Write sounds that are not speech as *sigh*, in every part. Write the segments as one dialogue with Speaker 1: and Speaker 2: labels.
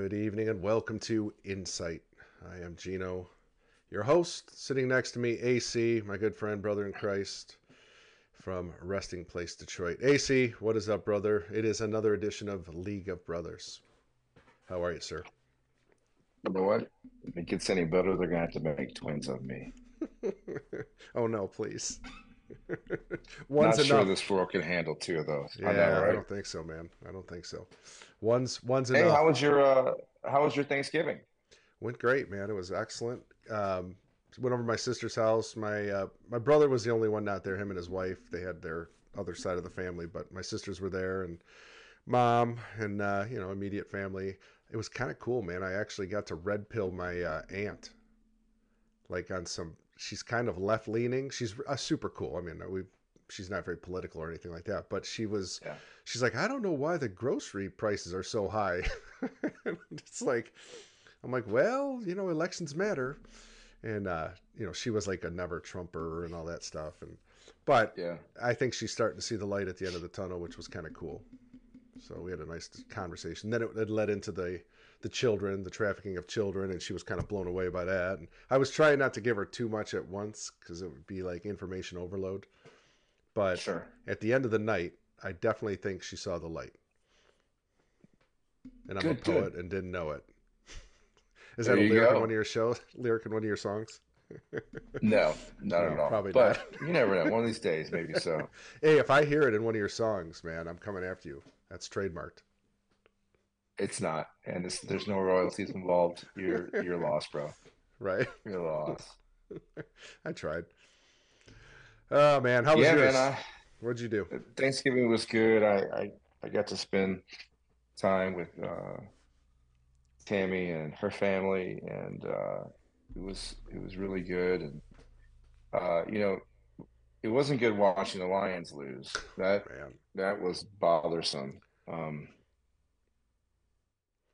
Speaker 1: Good evening and welcome to Insight. I am Gino, your host. Sitting next to me, AC, my good friend, brother in Christ from Resting Place Detroit. AC, what is up, brother? It is another edition of League of Brothers. How are you, sir?
Speaker 2: You know what? If it gets any better, they're gonna have to make twins of me. *laughs*
Speaker 1: oh no, please.
Speaker 2: One's Not sure this world can handle two of those.
Speaker 1: Yeah, I, know, right? I don't think so, man. I don't think so. One's one's enough.
Speaker 2: Hey, how was your uh, how was your Thanksgiving?
Speaker 1: Went great, man. It was excellent. Um, went over to my sister's house. My uh, my brother was the only one not there. Him and his wife. They had their other side of the family, but my sisters were there and mom and uh, you know immediate family. It was kind of cool, man. I actually got to red pill my uh, aunt, like on some. She's kind of left leaning. She's uh, super cool. I mean, we she's not very political or anything like that, but she was. Yeah. She's like, I don't know why the grocery prices are so high. *laughs* it's like, I'm like, well, you know, elections matter, and uh, you know, she was like a never Trumper and all that stuff, and but yeah, I think she's starting to see the light at the end of the tunnel, which was kind of cool. So we had a nice conversation. Then it, it led into the the children, the trafficking of children, and she was kind of blown away by that. And I was trying not to give her too much at once because it would be like information overload. But sure. at the end of the night, I definitely think she saw the light. And I'm good, a poet good. and didn't know it. *laughs* Is there that a lyric go. in one of your shows? *laughs* Lyric in one of your songs?
Speaker 2: no, not *laughs* no, at all. Probably but not. you never know. One of these days, maybe so.
Speaker 1: hey, if I hear it in one of your songs, man, I'm coming after you. That's trademarked.
Speaker 2: It's not, and there's no royalties involved. You're you're lost, bro. *laughs*
Speaker 1: Right.
Speaker 2: You're lost. *laughs*
Speaker 1: I tried. Oh man, how was yeah, yours? Man, I, What'd you do?
Speaker 2: Thanksgiving was good. I I, I got to spend time with uh, Tammy and her family, and uh, it was it was really good. And uh, you know, it wasn't good watching the Lions lose. That *laughs* Man. that was bothersome. Um,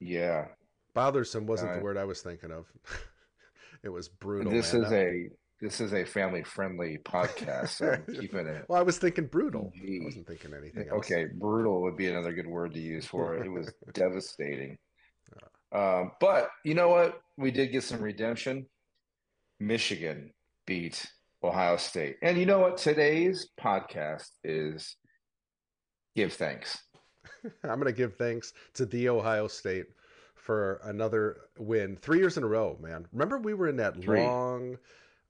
Speaker 2: yeah,
Speaker 1: bothersome wasn't uh, the word I was thinking of. *laughs* it was brutal.
Speaker 2: This man. is a this is a family friendly podcast, so *laughs* keeping it.
Speaker 1: well, I was thinking brutal. I wasn't thinking anything else.
Speaker 2: Okay, brutal would be another good word to use for it. It was *laughs* devastating. Um, but you know what? We did get some redemption. Michigan beat Ohio State. And you know what? Today's podcast is give thanks. *laughs*
Speaker 1: I'm going to give thanks to the Ohio State for another win. Three years in a row, man. Remember, we were in that Three. long,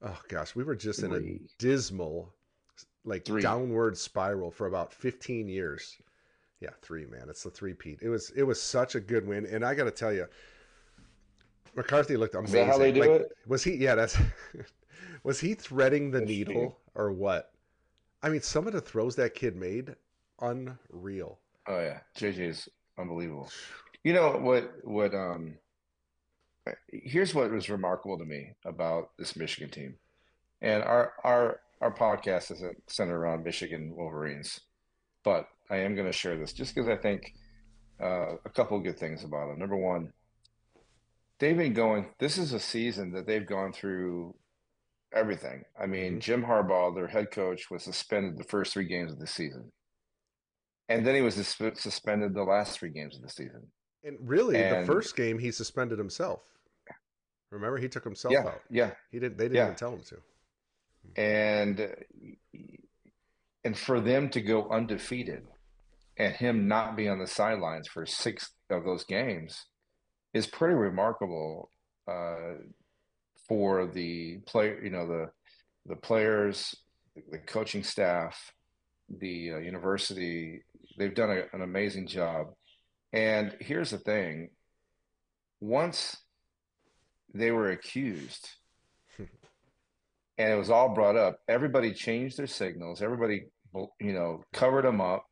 Speaker 1: oh gosh, we were just Three. in a dismal, like Three. downward spiral for about 15 years. Yeah, three, man. It's the three Pete. It was it was such a good win, and I got to tell you, McCarthy looked amazing.
Speaker 2: Is that how they do
Speaker 1: like,
Speaker 2: it?
Speaker 1: Was he? Yeah, that's *laughs* Was he threading the needle or what? I mean, some of the throws that kid made, unreal.
Speaker 2: Oh yeah, JJ is unbelievable. You know what? What? Um, here's what was remarkable to me about this Michigan team, and our our our podcast isn't centered around Michigan Wolverines, but I am going to share this just because I think uh, a couple of good things about them. Number one, they've been going. This is a season that they've gone through everything. I mean, mm-hmm. Jim Harbaugh, their head coach, was suspended the first three games of the season, and then he was suspended the last three games of the season.
Speaker 1: And really, and, the first game he suspended himself. Remember, he took himself
Speaker 2: yeah,
Speaker 1: out.
Speaker 2: Yeah,
Speaker 1: he didn't. They didn't yeah. even tell him to.
Speaker 2: And and for them to go undefeated, and him not be on the sidelines for six of those games, is pretty remarkable. Uh, for the player, you know, the the players, the coaching staff, the uh, university. They've done a, an amazing job. And here's the thing: once they were accused, *laughs* and it was all brought up, everybody changed their signals. Everybody, you know, covered them up.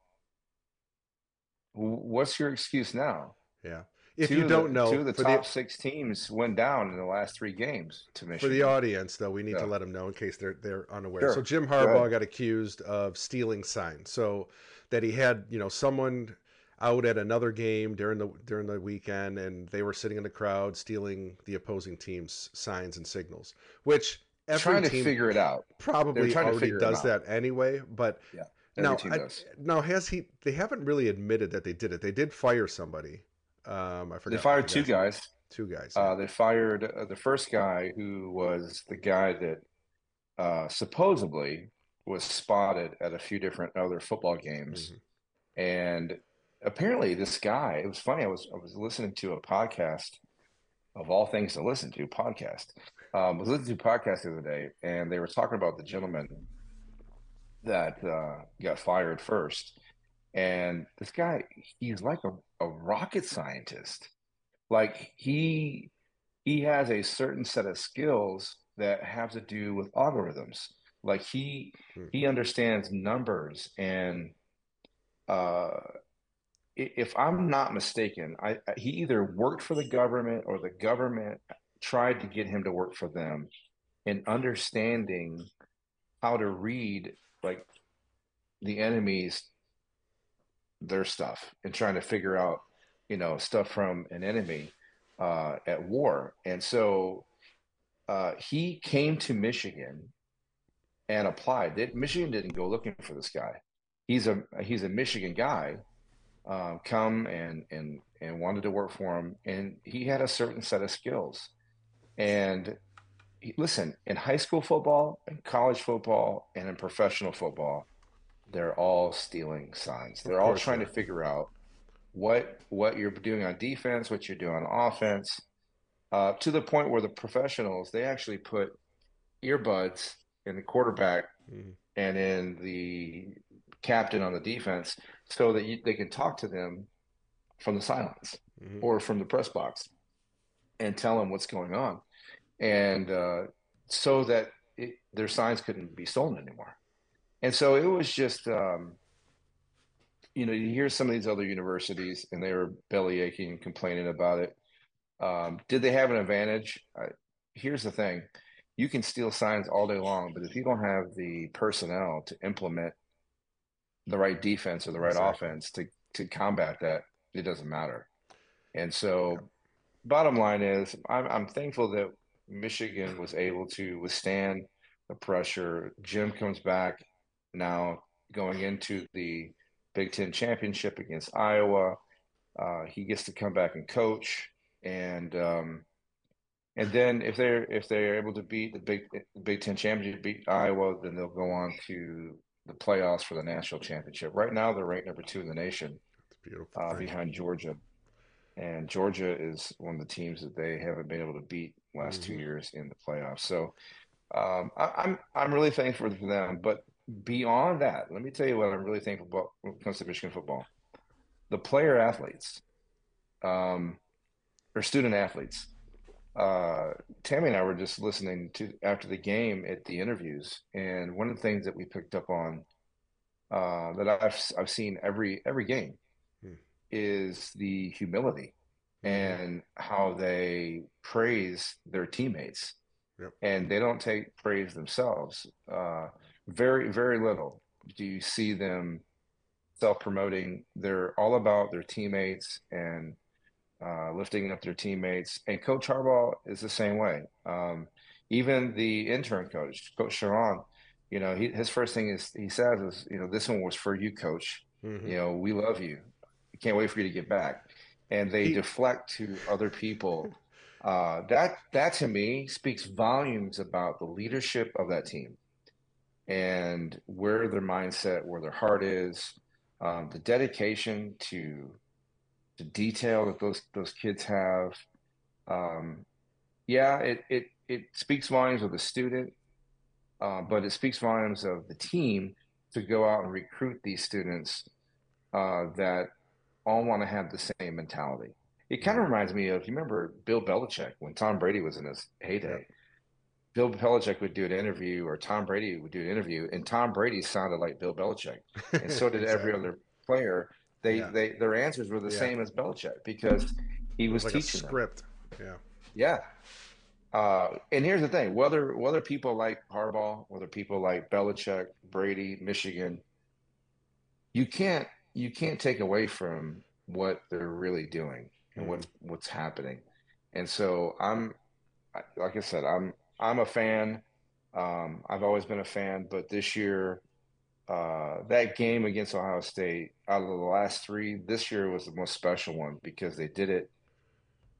Speaker 2: What's your excuse now?
Speaker 1: Yeah if two you don't
Speaker 2: the,
Speaker 1: know,
Speaker 2: two of the top the, six teams went down in the last three games to Michigan.
Speaker 1: For the audience, though, we need to let them know in case they're they're unaware. Sure. So Jim Harbaugh Go got accused of stealing signs. So that he had you know someone out at another game during the during the weekend, and they were sitting in the crowd stealing the opposing team's signs and signals, which
Speaker 2: every trying to figure it out.
Speaker 1: Probably already does that anyway, but. Yeah. now, I, now has he? They haven't really admitted that they did it. They did fire somebody, Um, I forgot.
Speaker 2: They fired two
Speaker 1: guy's-. Two guys.
Speaker 2: Uh, they fired uh, the first guy who was the guy that uh, supposedly was spotted at a few different other football games.
Speaker 1: Mhm.
Speaker 2: And apparently this guy, it was funny, I was I was listening to a podcast of all things to listen to, podcast. Um, I was listening to a podcast the other day, and they were talking about the gentleman that uh, got fired first. And this guy, he's like a, a rocket scientist. Like he he has a certain set of skills that have to do with algorithms. Like he
Speaker 1: Hmm.
Speaker 2: he understands numbers and uh if I'm not mistaken, I he either worked for the government or the government tried to get him to work for them in understanding how to read like the enemies, their stuff and trying to figure out, you know, stuff from an enemy uh, at war. And so uh, he came to Michigan and applied. That Michigan didn't go looking for this guy. He's a he's a Michigan guy, um, come and and and wanted to work for him, and he had a certain set of skills. And he- listen, in high school football, in college football, and in professional football, they're all stealing signs. They're all trying
Speaker 1: they
Speaker 2: to figure out what what you're doing on defense, what you're doing on offense, uh, to the point where the professionals they actually put earbuds in the quarterback
Speaker 1: Mhm.
Speaker 2: and in the captain on the defense so that you, they can talk to them from the silence
Speaker 1: Mhm.
Speaker 2: or from the press box and tell them what's going on. And uh, so that it, their signs couldn't be stolen anymore. And so it was just um, you know you hear some of these other universities and they were belly aching and complaining about it. Um, did they have an advantage? I, here's the thing you can steal signs all day long but if you don't have the personnel to implement the right defense or the right
Speaker 1: Exactly.
Speaker 2: offense to to combat that it doesn't matter. And so bottom line is I'm, I'm thankful that michigan was able to withstand the pressure. Jim comes back now going into the big ten championship against iowa. Uh, he gets to come back and coach and um, and then if they're if they're able to beat the big big ten championship beat iowa then they'll go on to the playoffs for the national championship right now they're ranked number two in the nation uh, behind Georgia. And Georgia is one of the teams that they haven't been able to beat last two
Speaker 1: Mhm.
Speaker 2: years in the playoffs. So um, I, I'm I'm really thankful for them. But beyond that, let me tell you what I'm really thankful about when it comes to Michigan football: the player athletes, um, or student athletes. Uh, Tammy and I were just listening to after the game at the interviews, and one of the things that we picked up on uh, that I've I've seen every every game
Speaker 1: Hmm.
Speaker 2: is the humility and how they praise their teammates,
Speaker 1: Yep.
Speaker 2: and they don't take praise themselves. Uh, very very little do you see them self-promoting. They're all about their teammates and uh, lifting up their teammates. And Coach Harbaugh is the same way. Um, even the intern coach, Coach Sherrone, you know, he, his first thing is he says is, you know, this one was for you, Coach.
Speaker 1: Mhm.
Speaker 2: You know, we love you. Can't wait for you to get back. And they
Speaker 1: He-
Speaker 2: deflect to other people. *laughs* Uh, that that to me speaks volumes about the leadership of that team and where their mindset, where their heart is, um, the dedication to the detail that those those kids have. Um, yeah, it it it speaks volumes of the student, uh, but it speaks volumes of the team to go out and recruit these students uh, that all want to have the same mentality. It kind of reminds me of you remember Bill Belichick when Tom Brady was in his heyday. Bill Belichick would do an interview, or Tom Brady would do an interview, and Tom Brady sounded like Bill Belichick and so did *laughs* every other player. They
Speaker 1: Yeah.
Speaker 2: they their answers were the
Speaker 1: Yeah.
Speaker 2: same as Belichick because he was,
Speaker 1: was like
Speaker 2: teaching them.
Speaker 1: script. Yeah.
Speaker 2: Yeah. Uh, and here's the thing: whether whether people like Harbaugh, whether people like Belichick, Brady, Michigan, you can't you can't take away from what they're really doing and what what's happening. And so I'm, like I said, I'm I'm a fan. Um, I've always been a fan, but this year, uh, that game against Ohio State, out of the last three, this year was the most special one because they did it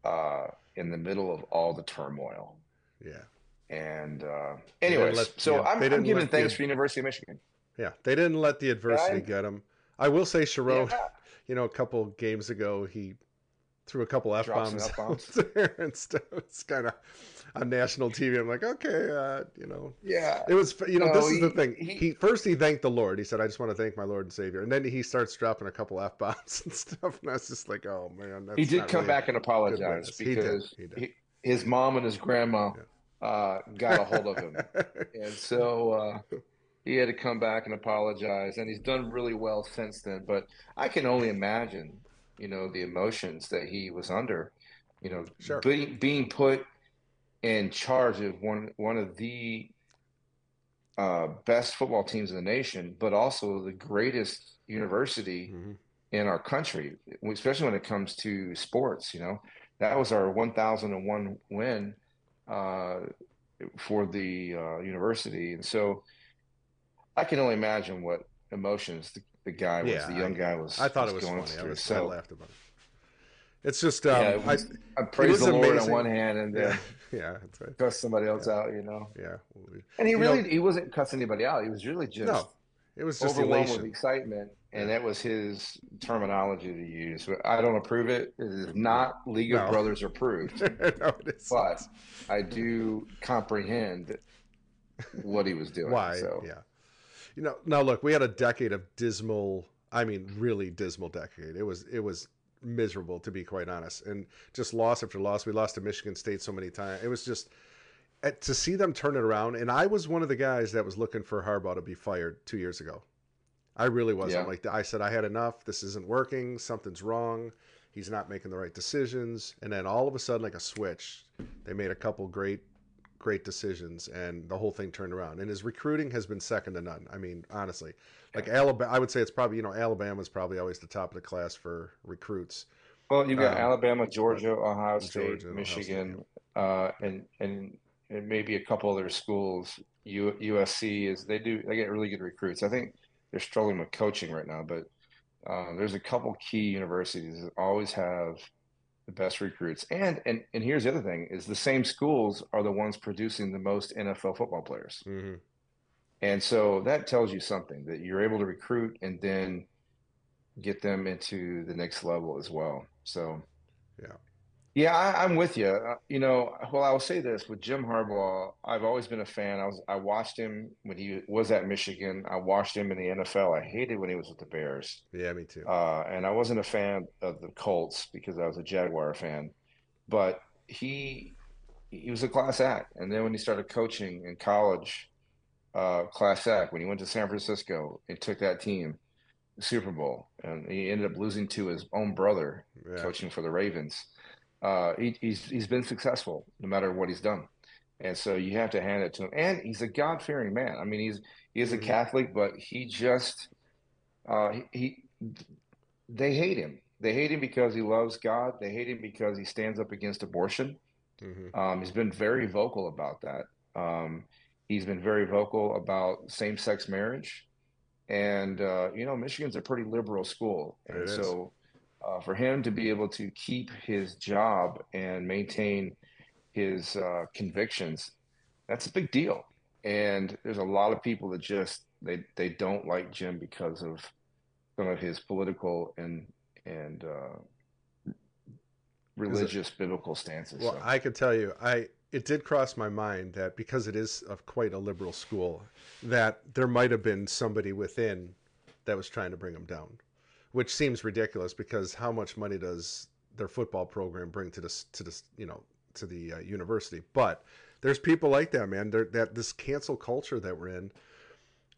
Speaker 2: uh, in the middle of all the turmoil.
Speaker 1: Yeah.
Speaker 2: And uh, anyways,
Speaker 1: let-
Speaker 2: so
Speaker 1: yeah,
Speaker 2: I'm, I'm giving thanks
Speaker 1: the-
Speaker 2: for University of Michigan.
Speaker 1: Yeah. They didn't let the adversity
Speaker 2: I-
Speaker 1: get them. I will say Sherrone,
Speaker 2: Yeah, *laughs*
Speaker 1: you know, a couple games ago, he threw a couple F-bombs.
Speaker 2: F-bombs. *laughs*
Speaker 1: there and stuff. It's kind of on national TV. I'm like, okay, uh, you know,
Speaker 2: yeah.
Speaker 1: it was, you know,
Speaker 2: No,
Speaker 1: this is the thing.
Speaker 2: he-
Speaker 1: He, first he thanked the Lord. He said, I just want to thank my Lord and Savior. And then he starts dropping a couple F bombs *laughs* and stuff. And I was just like, oh man, that's
Speaker 2: He did come
Speaker 1: really
Speaker 2: back and apologize.
Speaker 1: He did,
Speaker 2: because
Speaker 1: he did.
Speaker 2: he- his mom and his grandma uh, got a hold of him. *laughs* And so uh, he had to come back and apologize, and he's done really well since then. But I can only imagine, you know, the emotions that he was under, you know,
Speaker 1: Sure.
Speaker 2: being being put in charge of one one of the uh, best football teams in the nation, but also the greatest university
Speaker 1: Mhm.
Speaker 2: in our country, especially when it comes to sports. You know, that was our 1001 win uh, for the uh, university, and so I can only imagine what emotions the, the guy was,
Speaker 1: Yeah,
Speaker 2: the young guy was.
Speaker 1: I thought it was
Speaker 2: going
Speaker 1: funny. I, was, I
Speaker 2: so
Speaker 1: laughed about it. It's just, um,
Speaker 2: yeah, it was, I, praise
Speaker 1: is
Speaker 2: the Lord on one hand and then *laughs*
Speaker 1: yeah, yeah, right.
Speaker 2: cuss somebody else out. You know,
Speaker 1: Yeah.
Speaker 2: and he
Speaker 1: You
Speaker 2: really
Speaker 1: know-
Speaker 2: he wasn't cussing anybody out. He was really just
Speaker 1: No, it was just
Speaker 2: overwhelmed with excitement, and
Speaker 1: Yeah.
Speaker 2: that was his terminology to use. But I don't approve it. It is not League
Speaker 1: No.
Speaker 2: of Brothers approved, *laughs*
Speaker 1: no, it is.
Speaker 2: but I do comprehend what he was doing.
Speaker 1: Why?
Speaker 2: So
Speaker 1: Yeah. You know, now look, we had a decade of dismal. I mean, really dismal decade. It was it was miserable to be quite honest, and just loss after loss. We lost to Michigan State so many times. It was just to see them turn it around. And I was one of the guys that was looking for Harbaugh to be fired two years ago. I really was. I'm
Speaker 2: Yeah.
Speaker 1: like I said, I had enough. This isn't working. Something's wrong. He's not making the right decisions. And then all of a sudden, like a switch, they made a couple great great decisions and the whole thing turned around. And his recruiting has been second to none. I mean honestly. Like alabama i would say it's probably you know alabama's probably always the top of the class for recruits.
Speaker 2: Well, you've got
Speaker 1: Um,
Speaker 2: Alabama, Georgia, Ohio State,
Speaker 1: Georgia and Ohio State,
Speaker 2: Michigan, uh, and and and maybe a couple other schools. U, USC is they do they get really good recruits. I think they're struggling with coaching right now, but uh, there's a couple key universities that always have the best recruits. And and and here's the other thing: is the same schools are the ones producing the most NFL football players.
Speaker 1: mm-hmm.
Speaker 2: And so that tells you something that you're able to recruit and then get them into the next level as well. So,
Speaker 1: Yeah.
Speaker 2: Yeah, I, I'm with you. Uh, you know, well, I will say this with Jim Harbaugh, I've always been a fan. I was I watched him when he was at Michigan. I watched him in the NFL. I hated when he was with the Bears,
Speaker 1: yeah me too
Speaker 2: uh, and I wasn't a fan of the Colts because I was a Jaguar fan. But he he was a class act, and then when he started coaching in college uh, class act when he went to San Francisco and took that team the Super Bowl, and he ended up losing to his own brother
Speaker 1: yeah
Speaker 2: coaching for the Ravens. Uh, he, he's he's been successful no matter what he's done, and so you have to hand it to him. And he's a God fearing man. I mean, he's he is a
Speaker 1: Mhm.
Speaker 2: Catholic, but he just uh, he, he they hate him. They hate him because he loves God. They hate him because he stands up against abortion.
Speaker 1: hmm
Speaker 2: Um, he's been very vocal about that. Um, he's been very vocal about same-sex marriage, and uh, you know, Michigan's a pretty liberal school, and so uh, for him to be able to keep his job and maintain his uh, convictions, that's a big deal. And there's a lot of people that just they they don't like Jim because of some of his political and and uh, religious biblical stances.
Speaker 1: well
Speaker 2: So-
Speaker 1: i could tell you i it did cross my mind that because it is of quite a liberal school that there might have been somebody within that was trying to bring him down which seems ridiculous because how much money does their football program bring to this to this you know to the uh, university? But there's people like that man. They're, that this cancel culture that we're in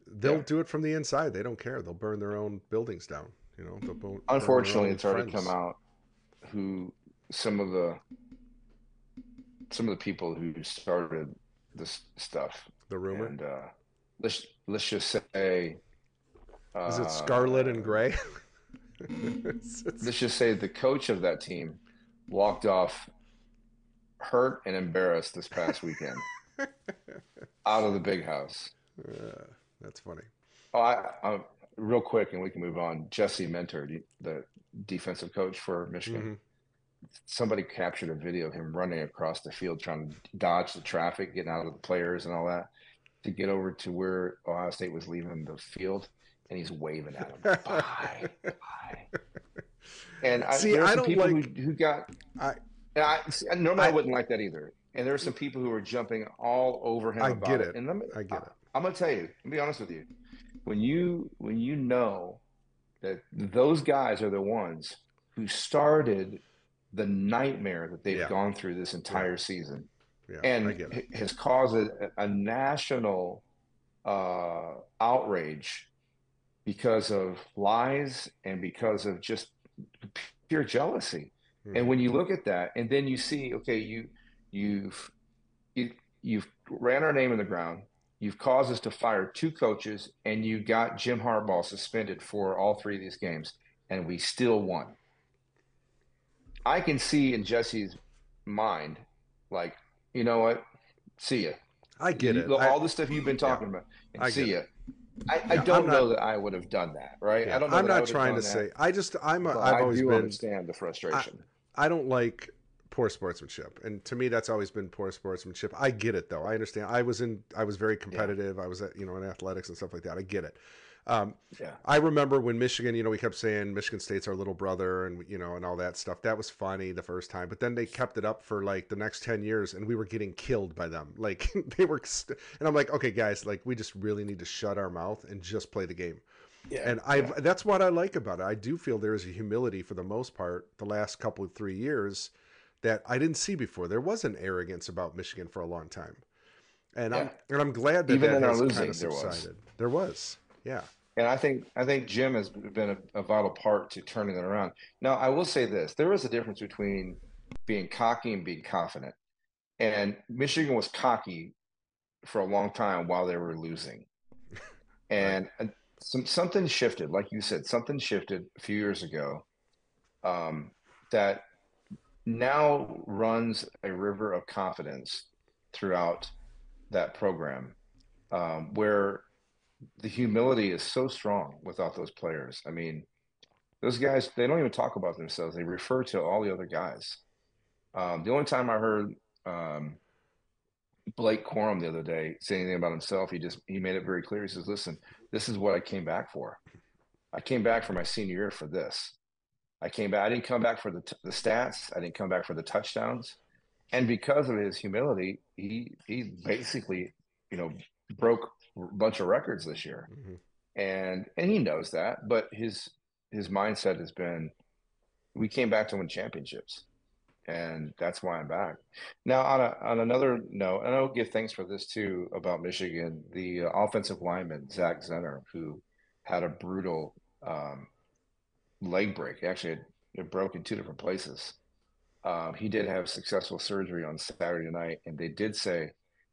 Speaker 1: they'll
Speaker 2: Yeah.
Speaker 1: do it from the inside. They don't care. They'll burn their own buildings down you know burn
Speaker 2: Unfortunately, it's already
Speaker 1: friends.
Speaker 2: come out who some of the some of the people who started this stuff,
Speaker 1: the rumor?
Speaker 2: and uh, let's let's just say,
Speaker 1: is it
Speaker 2: uh,
Speaker 1: scarlet and gray *laughs* *laughs*
Speaker 2: Let's just say the coach of that team walked off hurt and embarrassed this past weekend *laughs* out of the big house.
Speaker 1: uh, that's funny
Speaker 2: Oh, I, I, real quick, and we can move on. Jesse Minter, the defensive coach for Michigan. Mm-hmm. Somebody captured a video of him running across the field trying to dodge the traffic, getting out of the players and all that to get over to where Ohio State was leaving the field, and he's waving at him. *laughs* bye, bye. And I, see, I don't people like, who, who got. I, I normally I, I, wouldn't like that either. And there are some people who are jumping all over him.
Speaker 1: I get
Speaker 2: it.
Speaker 1: it. And let me, I get it.
Speaker 2: I'm gonna tell you. I'll be honest with you. When you when you know that those guys are the ones who started the nightmare that they've yeah. gone through this entire yeah. season, yeah, and has caused a, a national uh, outrage because of lies and because of just pure jealousy. Mm-hmm. And when you look at that, and then you see, okay, you you've you, you've ran our name in the ground. You've caused us to fire two coaches, and you got Jim Harbaugh suspended for all three of these games, and we still won. I can see in Jesse's mind, like, you know what? See ya.
Speaker 1: I get
Speaker 2: you,
Speaker 1: it.
Speaker 2: All
Speaker 1: I,
Speaker 2: the stuff you've been talking yeah, about. And I see ya. I, I don't know that I would have done that, right?
Speaker 1: Yeah,
Speaker 2: I don't. Know
Speaker 1: I'm not trying to that, say. I just. I'm. A, I've always been.
Speaker 2: understand the frustration.
Speaker 1: I, I don't like poor sportsmanship, and to me, that's always been poor sportsmanship. I get it, though. I understand. I was in. I was very competitive. Yeah. I was, at, you know, in athletics and stuff like that. I get it. Um, yeah. I remember when Michigan, you know, we kept saying Michigan State's our little brother and, you know, and all that stuff. That was funny the first time, but then they kept it up for like the next 10 years and we were getting killed by them. *laughs* Like they were, st- and I'm like, okay, guys, like we just really need to shut our mouth and just play the game. Yeah, and I yeah. that's what I like about it. I do feel there is a humility for the most part the last couple of three years that I didn't see before. There was an arrogance about Michigan for a long time. And yeah. I'm and I'm glad that Even that has losing, kind of subsided. There was. there was. Yeah.
Speaker 2: And I think I think Jim has been a, a, vital part to turning it around. Now, I will say this: there is a difference between being cocky and being confident. And Michigan was cocky for a long time while they were losing, *laughs* and right. some, something shifted. Like you said, something shifted a few years ago um, that now runs a river of confidence throughout that program, um, where the humility is so strong without those players. I mean, those guys, they don't even talk about themselves. They refer to all the other guys. Um, the only time I heard um, Blake Corum the other day say anything about himself, he just he made it very clear. He says, "Listen, this is what I came back for. I came back for my senior year for this. I came back. I didn't come back for the t- the stats. I didn't come back for the touchdowns. And because of his humility, he he basically, you know, broke bunch of records this year, mm-hmm. and and he knows that. But his his mindset has been, we came back to win championships, and that's why I'm back. Now on a on another note, and I'll give thanks for this too about Michigan. The offensive lineman Zak Zinter, who had a brutal um, leg break, actually it, it broke in two different places. Um, he did have successful surgery on Saturday night, and they did say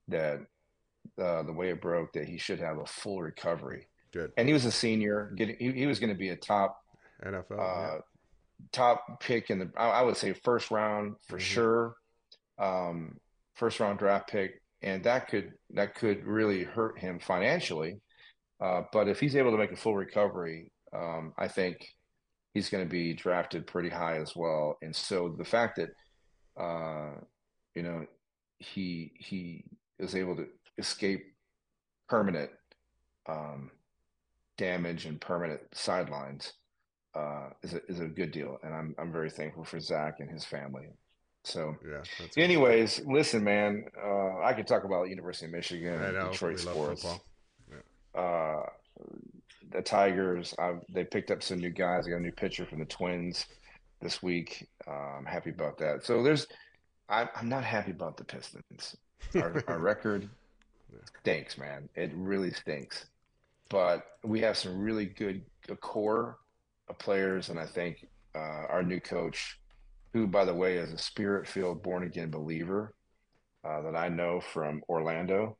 Speaker 2: that uh, the way it broke that he should have a full recovery.
Speaker 1: Good.
Speaker 2: And he was a senior. Getting he, he was going to be a top
Speaker 1: NFL uh,
Speaker 2: yeah. top pick in the I, I, would say first round for mm-hmm. sure. Um, first round draft pick, and that could that could really hurt him financially. Uh, but if he's able to make a full recovery, um, I think he's going to be drafted pretty high as well. And so the fact that uh, you know he he is able to escape permanent um, damage and permanent sidelines uh, is a, is a good deal, and I'm I'm very thankful for Zak and his family. So,
Speaker 1: yeah.
Speaker 2: Anyways, listen, man, uh, I could talk about University of Michigan, know, Detroit sports. Yeah. Uh, the Tigers, I've, they picked up some new guys. I got a new pitcher from the Twins this week. Uh, I'm happy about that. So there's, I, I'm not happy about the Pistons. Our, our *laughs* record stinks, man. It really stinks. But we have some really good core of players, and I think uh, our new coach, who, by the way, is a spirit-filled, born-again believer uh, that I know from Orlando,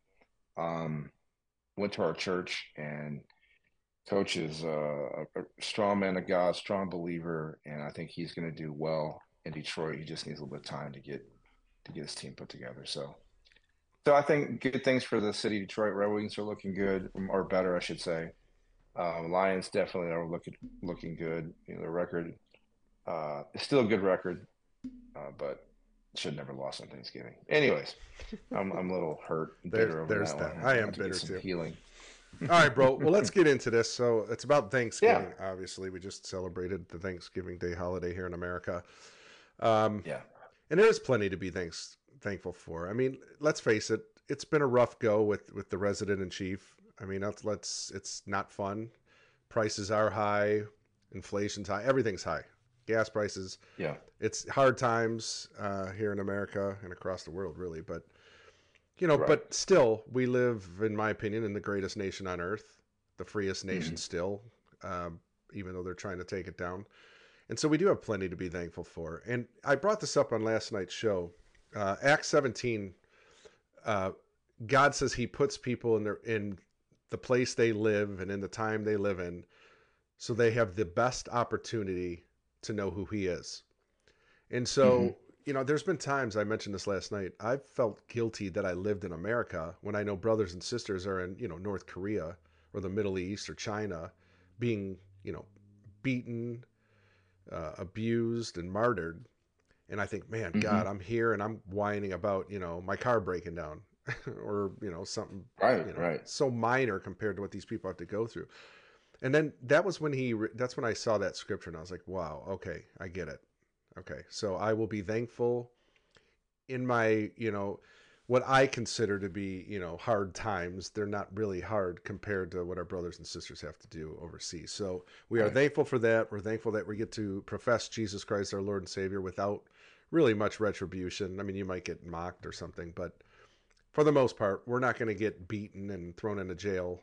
Speaker 2: um, went to our church, and coach is uh, a strong man of God, strong believer, and I think he's going to do well in Detroit. He just needs a little bit of time to get to get his team put together. So so I think good things for the city of Detroit Red Wings are looking good, or better, I should say. Um, Lions definitely are looking looking good. You know, the record uh, is still a good record, uh, but should never lost on Thanksgiving. Anyways, *laughs* I'm I'm a little hurt, bitter
Speaker 1: there,
Speaker 2: over
Speaker 1: there's
Speaker 2: that.
Speaker 1: that. I am
Speaker 2: have to get
Speaker 1: bitter
Speaker 2: some
Speaker 1: too.
Speaker 2: Healing.
Speaker 1: All right, bro. Well, let's *laughs* get into this. So it's about Thanksgiving.
Speaker 2: Yeah.
Speaker 1: Obviously, we just celebrated the Thanksgiving Day holiday here in America. Um,
Speaker 2: Yeah.
Speaker 1: and there is plenty to be thanks thankful for. I mean, let's face it, it's been a rough go with with the resident in chief. I mean, let's, let's it's not fun. Prices are high, inflation's high, everything's high. Gas prices.
Speaker 2: Yeah.
Speaker 1: It's hard times uh, here in America and across the world, really. But you know,
Speaker 2: Right.
Speaker 1: but still, we live, in my opinion, in the greatest nation on earth, the freest nation still, um, even though they're trying to take it down. And so we do have plenty to be thankful for. And I brought this up on last night's show. Uh, Acts 17, uh, God says He puts people in their in the place they live and in the time they live in, so they have the best opportunity to know who He is. And so,
Speaker 2: Mhm.
Speaker 1: you know, there's been times I mentioned this last night. I've felt guilty that I lived in America when I know brothers and sisters are in, you know, North Korea or the Middle East or China being, you know, beaten, uh, abused, and martyred. And I think, man,
Speaker 2: Mhm.
Speaker 1: God, I'm here and I'm whining about, you know, my car breaking down *laughs* or, you know, something
Speaker 2: Right.
Speaker 1: you know,
Speaker 2: Right.
Speaker 1: so minor compared to what these people have to go through. And then that was when he, that's when I saw that scripture and I was like, wow, okay, I get it. Okay. So I will be thankful in my, you know, what I consider to be, you know, hard times. They're not really hard compared to what our brothers and sisters have to do overseas. So we are
Speaker 2: Right.
Speaker 1: thankful for that. We're thankful that we get to profess Jesus Christ, our Lord and Savior, without really much retribution. I mean, you might get mocked or something, but for the most part, we're not going to get beaten and thrown into jail.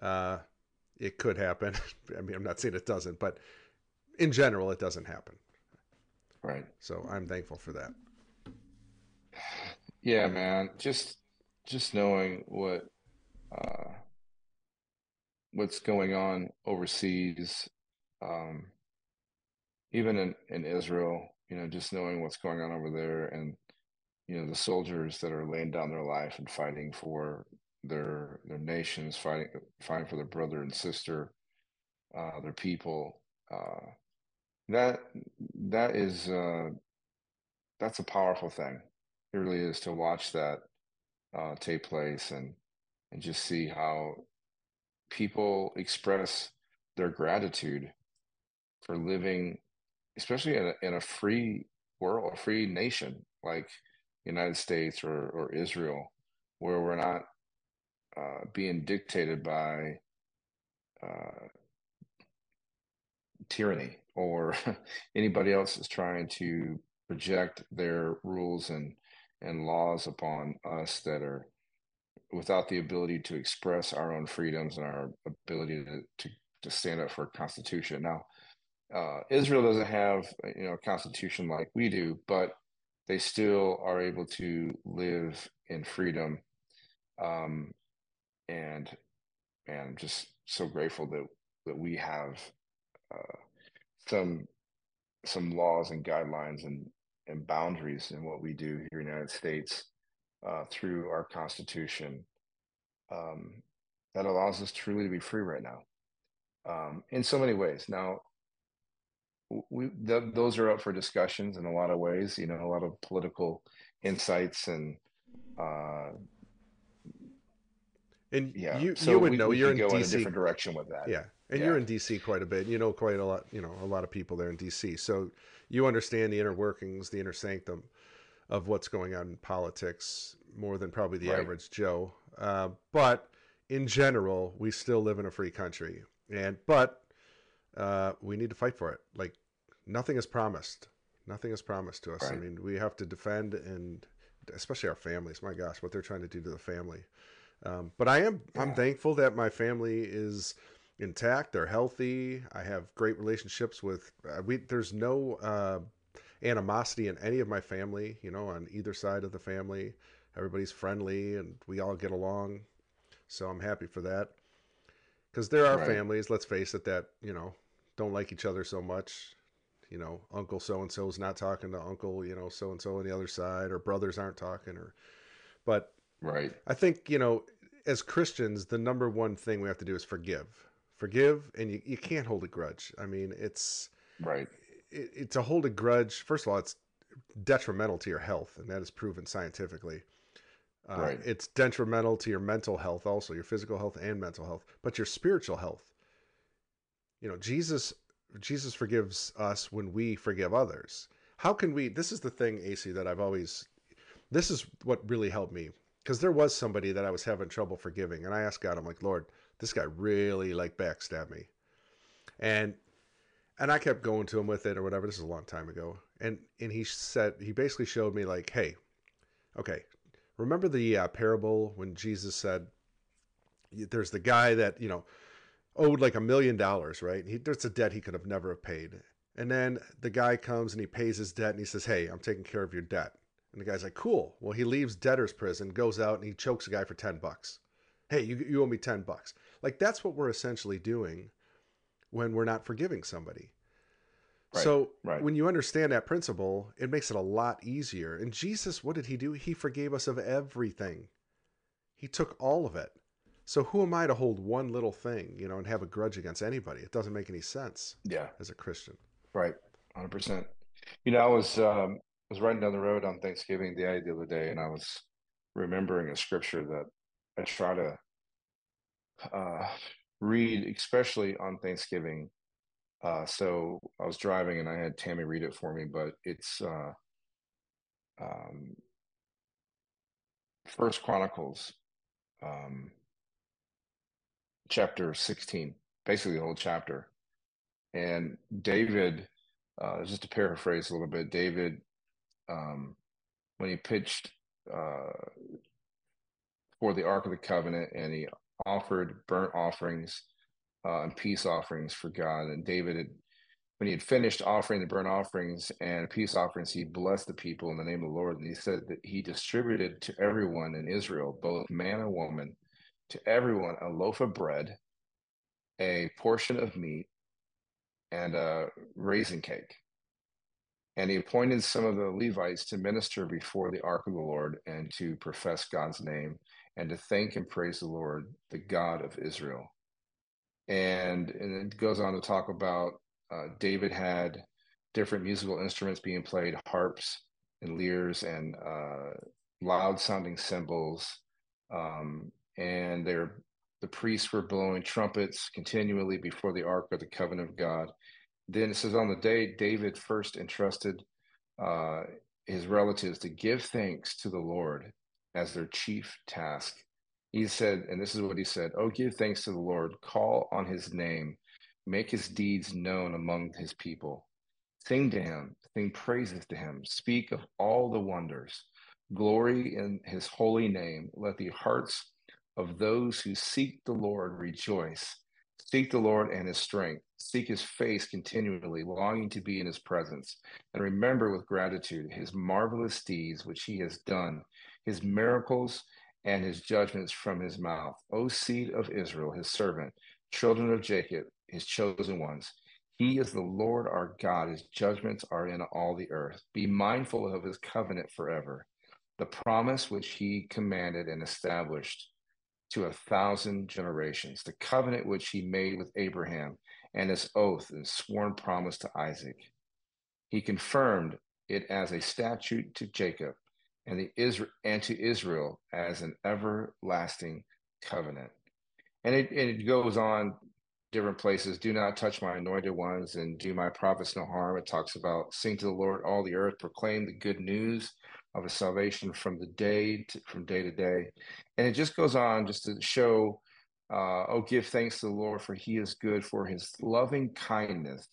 Speaker 1: Uh, it could happen. *laughs* I mean, I'm not saying it doesn't, but in general, it doesn't happen.
Speaker 2: Right.
Speaker 1: So I'm thankful for that.
Speaker 2: Yeah, man. Just just knowing what uh what's going on overseas, um, even in, in Israel, you know, just knowing what's going on over there and you know the soldiers that are laying down their life and fighting for their their nations, fighting fighting for their brother and sister, uh, their people. Uh, that that is uh, that's a powerful thing. It really is to watch that uh, take place and and just see how people express their gratitude for living, especially in a, in a free world, a free nation like United States or, or Israel, where we're not uh, being dictated by uh, tyranny or *laughs* anybody else is trying to project their rules and and laws upon us that are without the ability to express our own freedoms and our ability to to, to stand up for a constitution. Now, uh, Israel doesn't have you know a constitution like we do, but they still are able to live in freedom. Um, and and I'm just so grateful that that we have uh, some some laws and guidelines and and boundaries in what we do here in the United States uh, through our Constitution um, that allows us truly to be free right now um, in so many ways. Now, we th- those are up for discussions in a lot of ways. You know, a lot of political insights and uh,
Speaker 1: And
Speaker 2: yeah.
Speaker 1: you
Speaker 2: so
Speaker 1: you would
Speaker 2: we,
Speaker 1: know
Speaker 2: we
Speaker 1: you're in
Speaker 2: go in a different direction with that.
Speaker 1: Yeah, and
Speaker 2: Yeah.
Speaker 1: you're in DC quite a bit. You know quite a lot. You know a lot of people there in DC, so you understand the inner workings, the inner sanctum of what's going on in politics more than probably the
Speaker 2: Right.
Speaker 1: average Joe. Uh, but in general, we still live in a free country, and but uh, we need to fight for it. Like nothing is promised. Nothing is promised to us. I mean, we have to defend and especially our families. My gosh, what they're trying to do to the family. Um, but I am I'm thankful that my family is intact. They're healthy. I have great relationships with. Uh, we there's no uh, animosity in any of my family. You know, on either side of the family, everybody's friendly and we all get along. So I'm happy for that. Because there are
Speaker 2: Right.
Speaker 1: families, let's face it, that you know don't like each other so much. You know, Uncle so and so is not talking to Uncle, you know, so and so on the other side, or brothers aren't talking, or. But
Speaker 2: Right.
Speaker 1: I think, you know, as Christians, the number one thing we have to do is forgive. Forgive, and you, you can't hold a grudge. I mean, it's
Speaker 2: right.
Speaker 1: It, it, to hold a grudge, first of all, it's detrimental to your health, and that is proven scientifically. Uh, right. It's detrimental to your mental health, also your physical health and mental health, but your spiritual health. You know, Jesus, Jesus forgives us when we forgive others. How can we? This is the thing, AC, that I've always. This is what really helped me because there was somebody that I was having trouble forgiving, and I asked God, I'm like, Lord, this guy really like backstabbed me, and and I kept going to him with it or whatever. This is a long time ago, and and he said he basically showed me like, hey, okay, remember the uh, parable when Jesus said, there's the guy that you know owed like a million dollars, right? He, there's a debt he could have never have paid, and then the guy comes and he pays his debt and he says, hey, I'm taking care of your debt. And the guy's like, cool. Well, he leaves debtor's prison, goes out, and he chokes a guy for 10 bucks. Hey, you, you owe me 10 bucks. Like, that's what we're essentially doing when we're not forgiving somebody. Right, so right. when you understand that principle, it makes it a lot easier. And Jesus, what did he do? He forgave us of everything. He took all of it. So who am I to hold one little thing, you know, and have a grudge against anybody? It doesn't make any sense.
Speaker 2: Yeah.
Speaker 1: As a Christian.
Speaker 2: Right. 100%. You know, I was um, was riding down the road on Thanksgiving Day the other day, and I was remembering a scripture that I try to uh, read, especially on Thanksgiving. Uh, so I was driving, and I had Tammy read it for me, but it's uh, um, First Chronicles, um, chapter sixteen, basically the whole chapter. And David, uh, just to paraphrase a little bit, David um, when he pitched uh, for the Ark of the Covenant and he offered burnt offerings uh, and peace offerings for God. And David had, when he had finished offering the burnt offerings and peace offerings, he blessed the people in the name of the Lord. And he said that he distributed to everyone in Israel, both man and woman, to everyone a loaf of bread, a portion of meat, and a raisin cake. And he appointed some of the Levites to minister before the ark of the Lord and to profess God's name and to thank and praise the Lord, the God of Israel. And, and it goes on to talk about uh, David had different musical instruments being played, harps and lyres and uh, loud sounding cymbals. Um, and there, the priests were blowing trumpets continually before the ark of the covenant of God then it says, on the day David first entrusted uh, his relatives to give thanks to the Lord as their chief task. He said, and this is what he said Oh, give thanks to the Lord, call on his name, make his deeds known among his people. Sing to him, sing praises to him, speak of all the wonders, glory in his holy name. Let the hearts of those who seek the Lord rejoice. Seek the Lord and his strength. Seek his face continually, longing to be in his presence. And remember with gratitude his marvelous deeds which he has done, his miracles and his judgments from his mouth. O seed of Israel, his servant, children of Jacob, his chosen ones. He is the Lord our God. His judgments are in all the earth. Be mindful of his covenant forever, the promise which he commanded and established to a thousand generations, the covenant which he made with Abraham and his oath and sworn promise to Isaac. He confirmed it as a statute to Jacob and the and to Israel as an everlasting covenant. And it, and it goes on different places. Do not touch my anointed ones and do my prophets no harm. It talks about sing to the Lord all the earth, proclaim the good news of a salvation from the day to, from day to day. And it just goes on just to show, uh, oh, give thanks to the Lord for he is good, for his loving kindness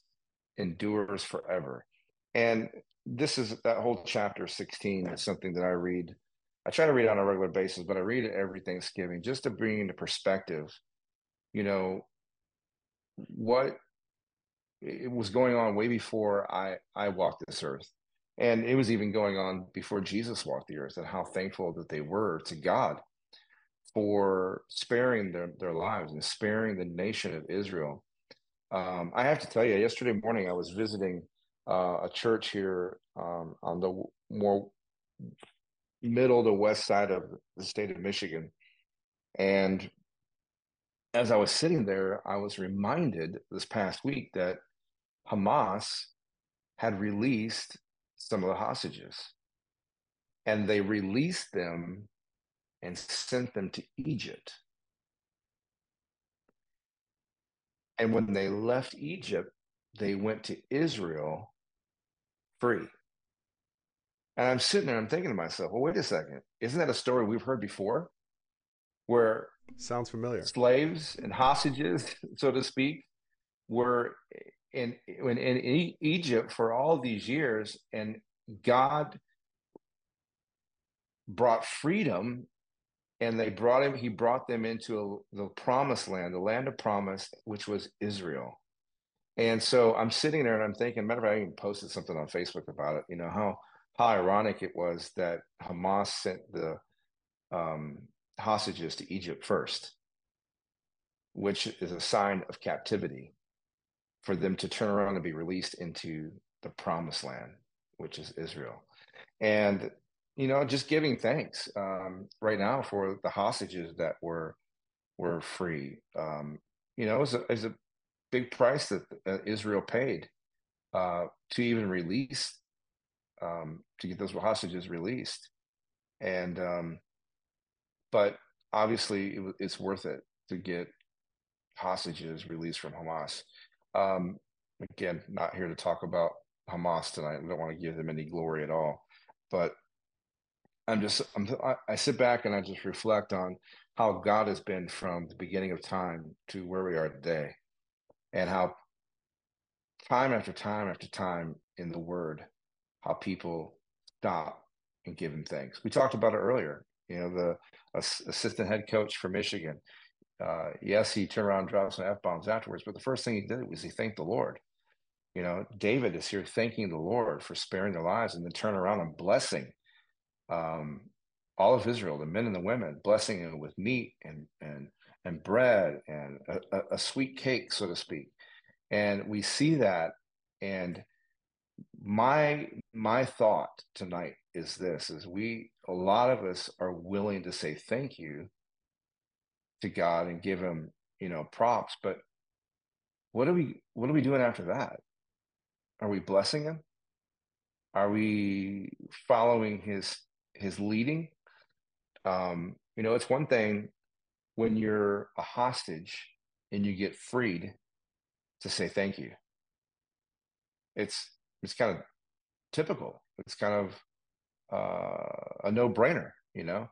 Speaker 2: endures forever. And this is that whole chapter 16 is something that I read. I try to read on a regular basis, but I read it every Thanksgiving just to bring into perspective, you know, what it was going on way before I I walked this earth and it was even going on before Jesus walked the earth and how thankful that they were to God for sparing their, their lives and sparing the nation of Israel. Um, I have to tell you, yesterday morning I was visiting uh, a church here um, on the more middle to west side of the state of Michigan. And as I was sitting there, I was reminded this past week that Hamas had released some of the hostages and they released them and sent them to Egypt. And when they left Egypt, they went to Israel free. And I'm sitting there, I'm thinking to myself, well, wait a second. Isn't that a story we've heard before? Where
Speaker 1: sounds familiar.
Speaker 2: Slaves and hostages, *laughs* so to speak, were in, in, in Egypt for all these years, and God brought freedom and they brought him he brought them into a, the promised land the land of promise which was israel. And so i'm sitting there and i'm thinking matter of fact i even posted something on facebook about it you know how how ironic it was that hamas sent the um, hostages to egypt first which is a sign of captivity for them to turn around and be released into the promised land which is israel and you know, just giving thanks um, right now for the hostages that were were free. Um, you know, it's a, it's a big price that uh, Israel paid uh, to even release um, to get those hostages released, and um, but obviously it, it's worth it to get hostages released from Hamas. Um, again, not here to talk about Hamas tonight. I don't want to give them any glory at all, but I'm just I'm I sit back and I just reflect on how God has been from the beginning of time to where we are today, and how time after time after time in the Word, how people stop and give Him thanks. We talked about it earlier. You know, the assistant head coach for Michigan. Uh, yes, he turned around and dropped some f bombs afterwards, but the first thing he did was he thanked the Lord. You know, David is here thanking the Lord for sparing their lives and then turn around and blessing um, all of Israel, the men and the women, blessing them with meat and and and bread and a, a, sweet cake, so to speak. And we see that. And my my thought tonight is this: is we a lot of us are willing to say thank you to God and give Him you know props, but what are we what are we doing after that? Are we blessing Him? Are we following His his leading. Um, you know, it's one thing when you're a hostage and you get freed to say thank you. It's it's kind of typical. It's kind of uh, a no-brainer, you know.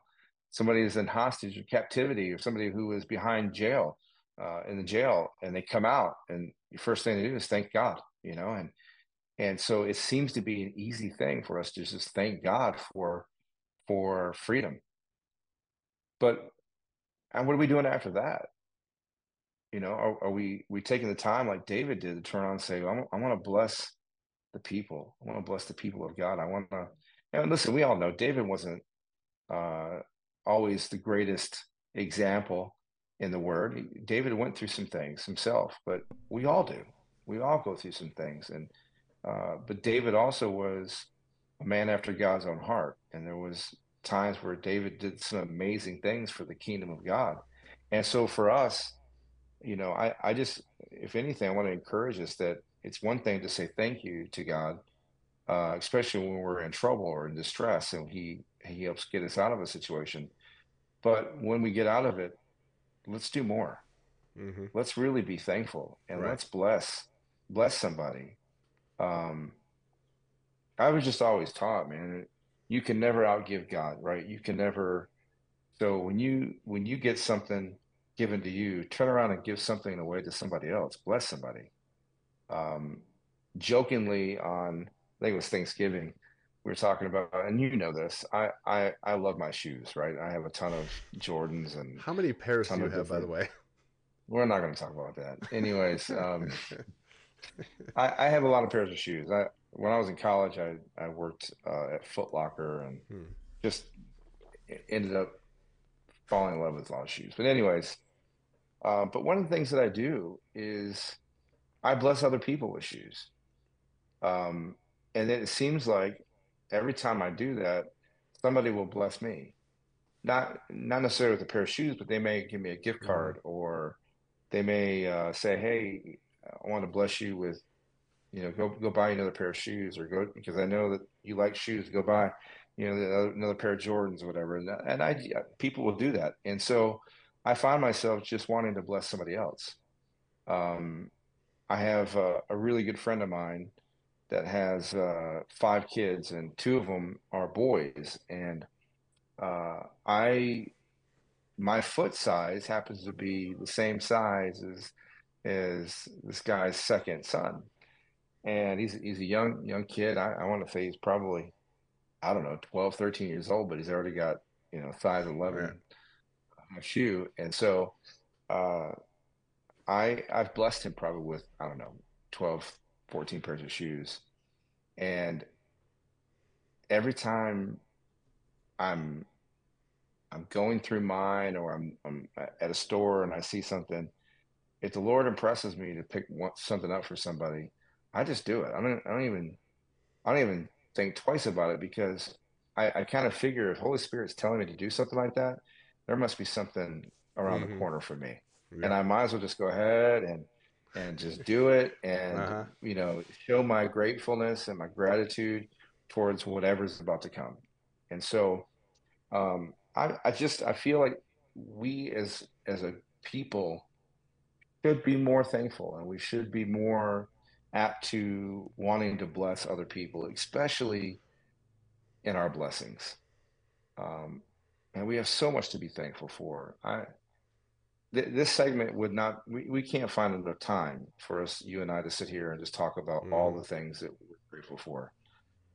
Speaker 2: Somebody is in hostage or captivity, or somebody who is behind jail uh, in the jail, and they come out, and the first thing they do is thank God, you know. And and so it seems to be an easy thing for us to just thank God for for freedom. But and what are we doing after that? You know, are, are we we taking the time like David did to turn on and say, I, want to bless the people. I want to bless the people of God. I want to. And listen, we all know David wasn't uh, always the greatest example in the Word. David went through some things himself, but we all do. We all go through some things, and uh, but David also was a man after God's own heart. And there was times where David did some amazing things for the kingdom of God. And so for us, you know, I, I just, if anything, I want to encourage us that it's one thing to say thank you to God, uh, especially when we're in trouble or in distress and he, he helps get us out of a situation. But when we get out of it, let's do more. Mm-hmm. Let's really be thankful and right. let's bless, bless somebody. Um, I was just always taught, man, you can never outgive God, right? You can never. So when you when you get something given to you, turn around and give something away to somebody else. Bless somebody. Um, jokingly on, I think it was Thanksgiving, we were talking about, and you know this. I I I love my shoes, right? I have a ton of Jordans and.
Speaker 1: How many pairs do you have, by the way?
Speaker 2: We're not going to talk about that. Anyways, um, *laughs* I, I have a lot of pairs of shoes. I when I was in college, I I worked uh, at Foot Locker and hmm. just ended up falling in love with a lot of shoes. But anyways, uh, but one of the things that I do is I bless other people with shoes. Um, and then it seems like every time I do that, somebody will bless me. Not not necessarily with a pair of shoes, but they may give me a gift hmm. card or they may uh, say, "Hey, I want to bless you with, you know, go go buy another pair of shoes, or go because I know that you like shoes. Go buy, you know, another pair of Jordans, or whatever." And, and I people will do that, and so I find myself just wanting to bless somebody else. Um, I have a, a, really good friend of mine that has uh, five kids, and two of them are boys, and uh, I my foot size happens to be the same size as as this guy's second son, and he's he's a young young kid. I, I want to say he's probably I don't know 12, 13 years old, but he's already got you know size eleven yeah. shoe, and so uh, I I've blessed him probably with I don't know 12, 14 pairs of shoes, and every time I'm I'm going through mine or I'm, I'm at a store and I see something, if the Lord impresses me to pick one, something up for somebody, I just do it. I don't, I don't even, I don't even think twice about it because I, I kind of figure if Holy Spirit's telling me to do something like that, there must be something around mm-hmm. the corner for me, yeah. and I might as well just go ahead and and just do it and uh-huh. you know show my gratefulness and my gratitude towards whatever's about to come. And so um, I, I just I feel like we as as a people should be more thankful and we should be more apt to wanting to bless other people, especially in our blessings. Um, and we have so much to be thankful for. I th- this segment would not we, we can't find enough time for us you and I to sit here and just talk about mm. all the things that we're grateful for.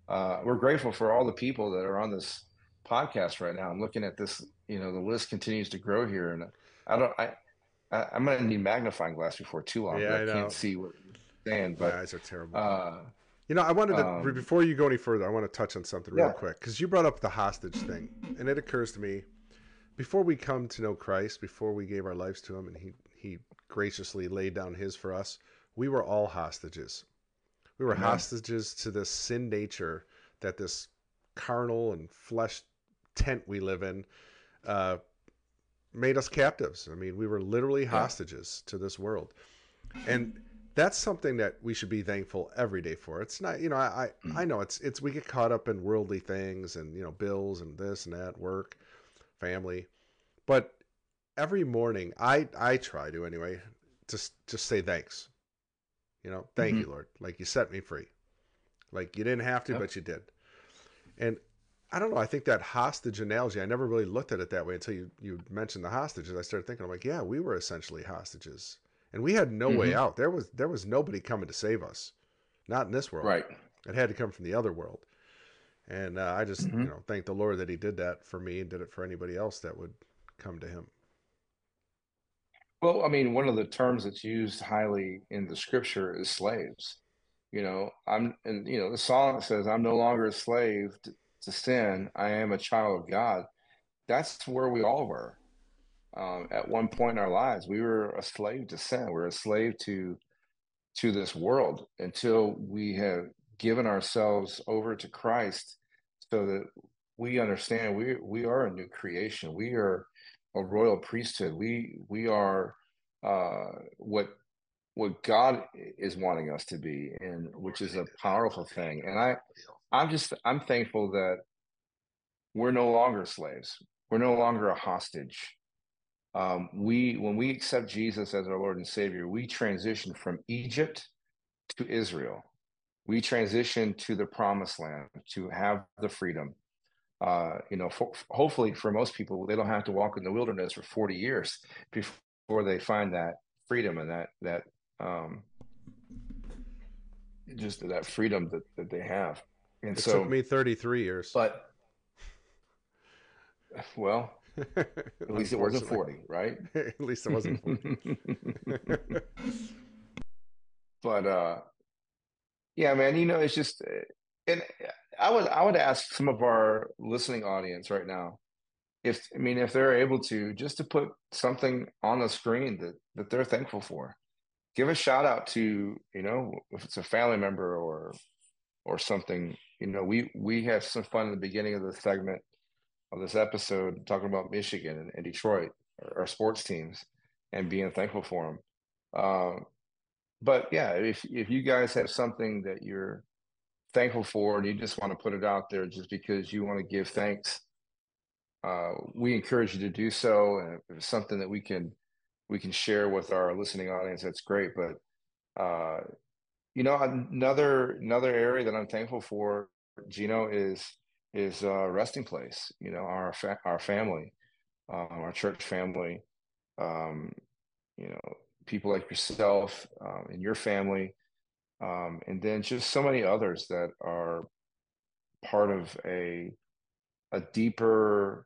Speaker 2: Uh, we're grateful for all the people that are on this podcast right now. I'm looking at this, you know, the list continues to grow here, and I don't, I, I am gonna need magnifying glass before too long. Yeah, I, I can't see what you're saying. But
Speaker 1: My eyes are terrible. Uh, you know, I wanted to um, before you go any further, I want to touch on something real yeah. quick because you brought up the hostage thing, and it occurs to me before we come to know Christ, before we gave our lives to Him, and He He graciously laid down His for us, we were all hostages. We were Amen. hostages to this sin nature that this carnal and flesh tent we live in uh, made us captives. I mean, we were literally hostages yeah. to this world. And that's something that we should be thankful every day for. It's not, you know, I, mm. I know it's, it's, we get caught up in worldly things and, you know, bills and this and that, work, family. But every morning, I, I try to anyway, just, just say thanks. You know, thank mm-hmm. you, Lord. Like you set me free. Like you didn't have to, yep. but you did. And I don't know. I think that hostage analogy, I never really looked at it that way until you, you mentioned the hostages. I started thinking, I'm like, yeah, we were essentially hostages. And we had no mm-hmm. way out. There was there was nobody coming to save us. Not in this world.
Speaker 2: Right.
Speaker 1: It had to come from the other world. And uh, I just, mm-hmm. you know, thank the Lord that he did that for me and did it for anybody else that would come to him.
Speaker 2: Well, I mean, one of the terms that's used highly in the scripture is slaves. You know, I'm, and you know, the song says, "I'm no longer a slave to sin, I am a child of God. That's where we all were. Um, at one point in our lives, we were a slave to sin. We we're a slave to to this world until we have given ourselves over to Christ, so that we understand we we are a new creation. We are a royal priesthood. We we are uh, what what God is wanting us to be, and which is a powerful thing. And I I'm just I'm thankful that we're no longer slaves. We're no longer a hostage. Um, we when we accept Jesus as our Lord and Savior, we transition from Egypt to Israel. We transition to the Promised Land to have the freedom. Uh, you know, for, hopefully for most people, they don't have to walk in the wilderness for 40 years before they find that freedom and that that um, just that freedom that, that they have. And
Speaker 1: it
Speaker 2: so,
Speaker 1: took me 33 years.
Speaker 2: But, *laughs* well, at least it wasn't 40, right? *laughs*
Speaker 1: at least it wasn't 40. *laughs*
Speaker 2: but, uh, yeah, man, you know, it's just, uh, and I would, I would ask some of our listening audience right now, if, I mean, if they're able to, just to put something on the screen that, that they're thankful for, give a shout out to, you know, if it's a family member or, or something you know, we we had some fun in the beginning of the segment of this episode talking about Michigan and, and Detroit, our, sports teams, and being thankful for them. Uh, but yeah, if if you guys have something that you're thankful for and you just want to put it out there just because you want to give thanks, uh, we encourage you to do so. And if it's something that we can we can share with our listening audience, that's great. But uh, you know, another another area that I'm thankful for, Gino, is is a resting place. You know, our fa- our family, um, our church family. Um, you know, people like yourself um, and your family, um, and then just so many others that are part of a a deeper,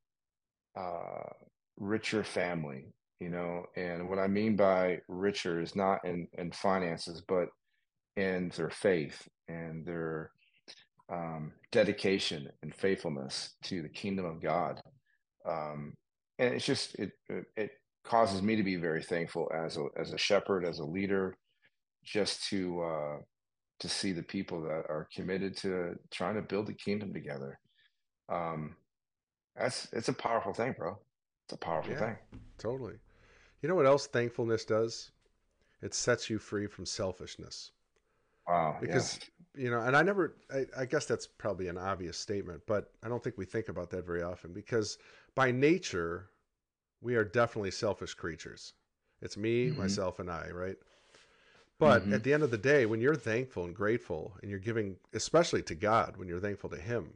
Speaker 2: uh, richer family. You know, and what I mean by richer is not in in finances, but in their faith and their um, dedication and faithfulness to the kingdom of God. Um, and it's just it, it causes me to be very thankful as a as a shepherd, as a leader, just to uh, to see the people that are committed to trying to build the kingdom together. Um, that's it's a powerful thing, bro. It's a powerful yeah, thing.
Speaker 1: Totally. You know what else thankfulness does? It sets you free from selfishness.
Speaker 2: Wow.
Speaker 1: Because yeah. you know, and I never I, I, guess that's probably an obvious statement, but I don't think we think about that very often because by nature we are definitely selfish creatures. It's me, mm-hmm. myself, and I, right? But mm-hmm. at the end of the day, when you're thankful and grateful and you're giving, especially to God, when you're thankful to Him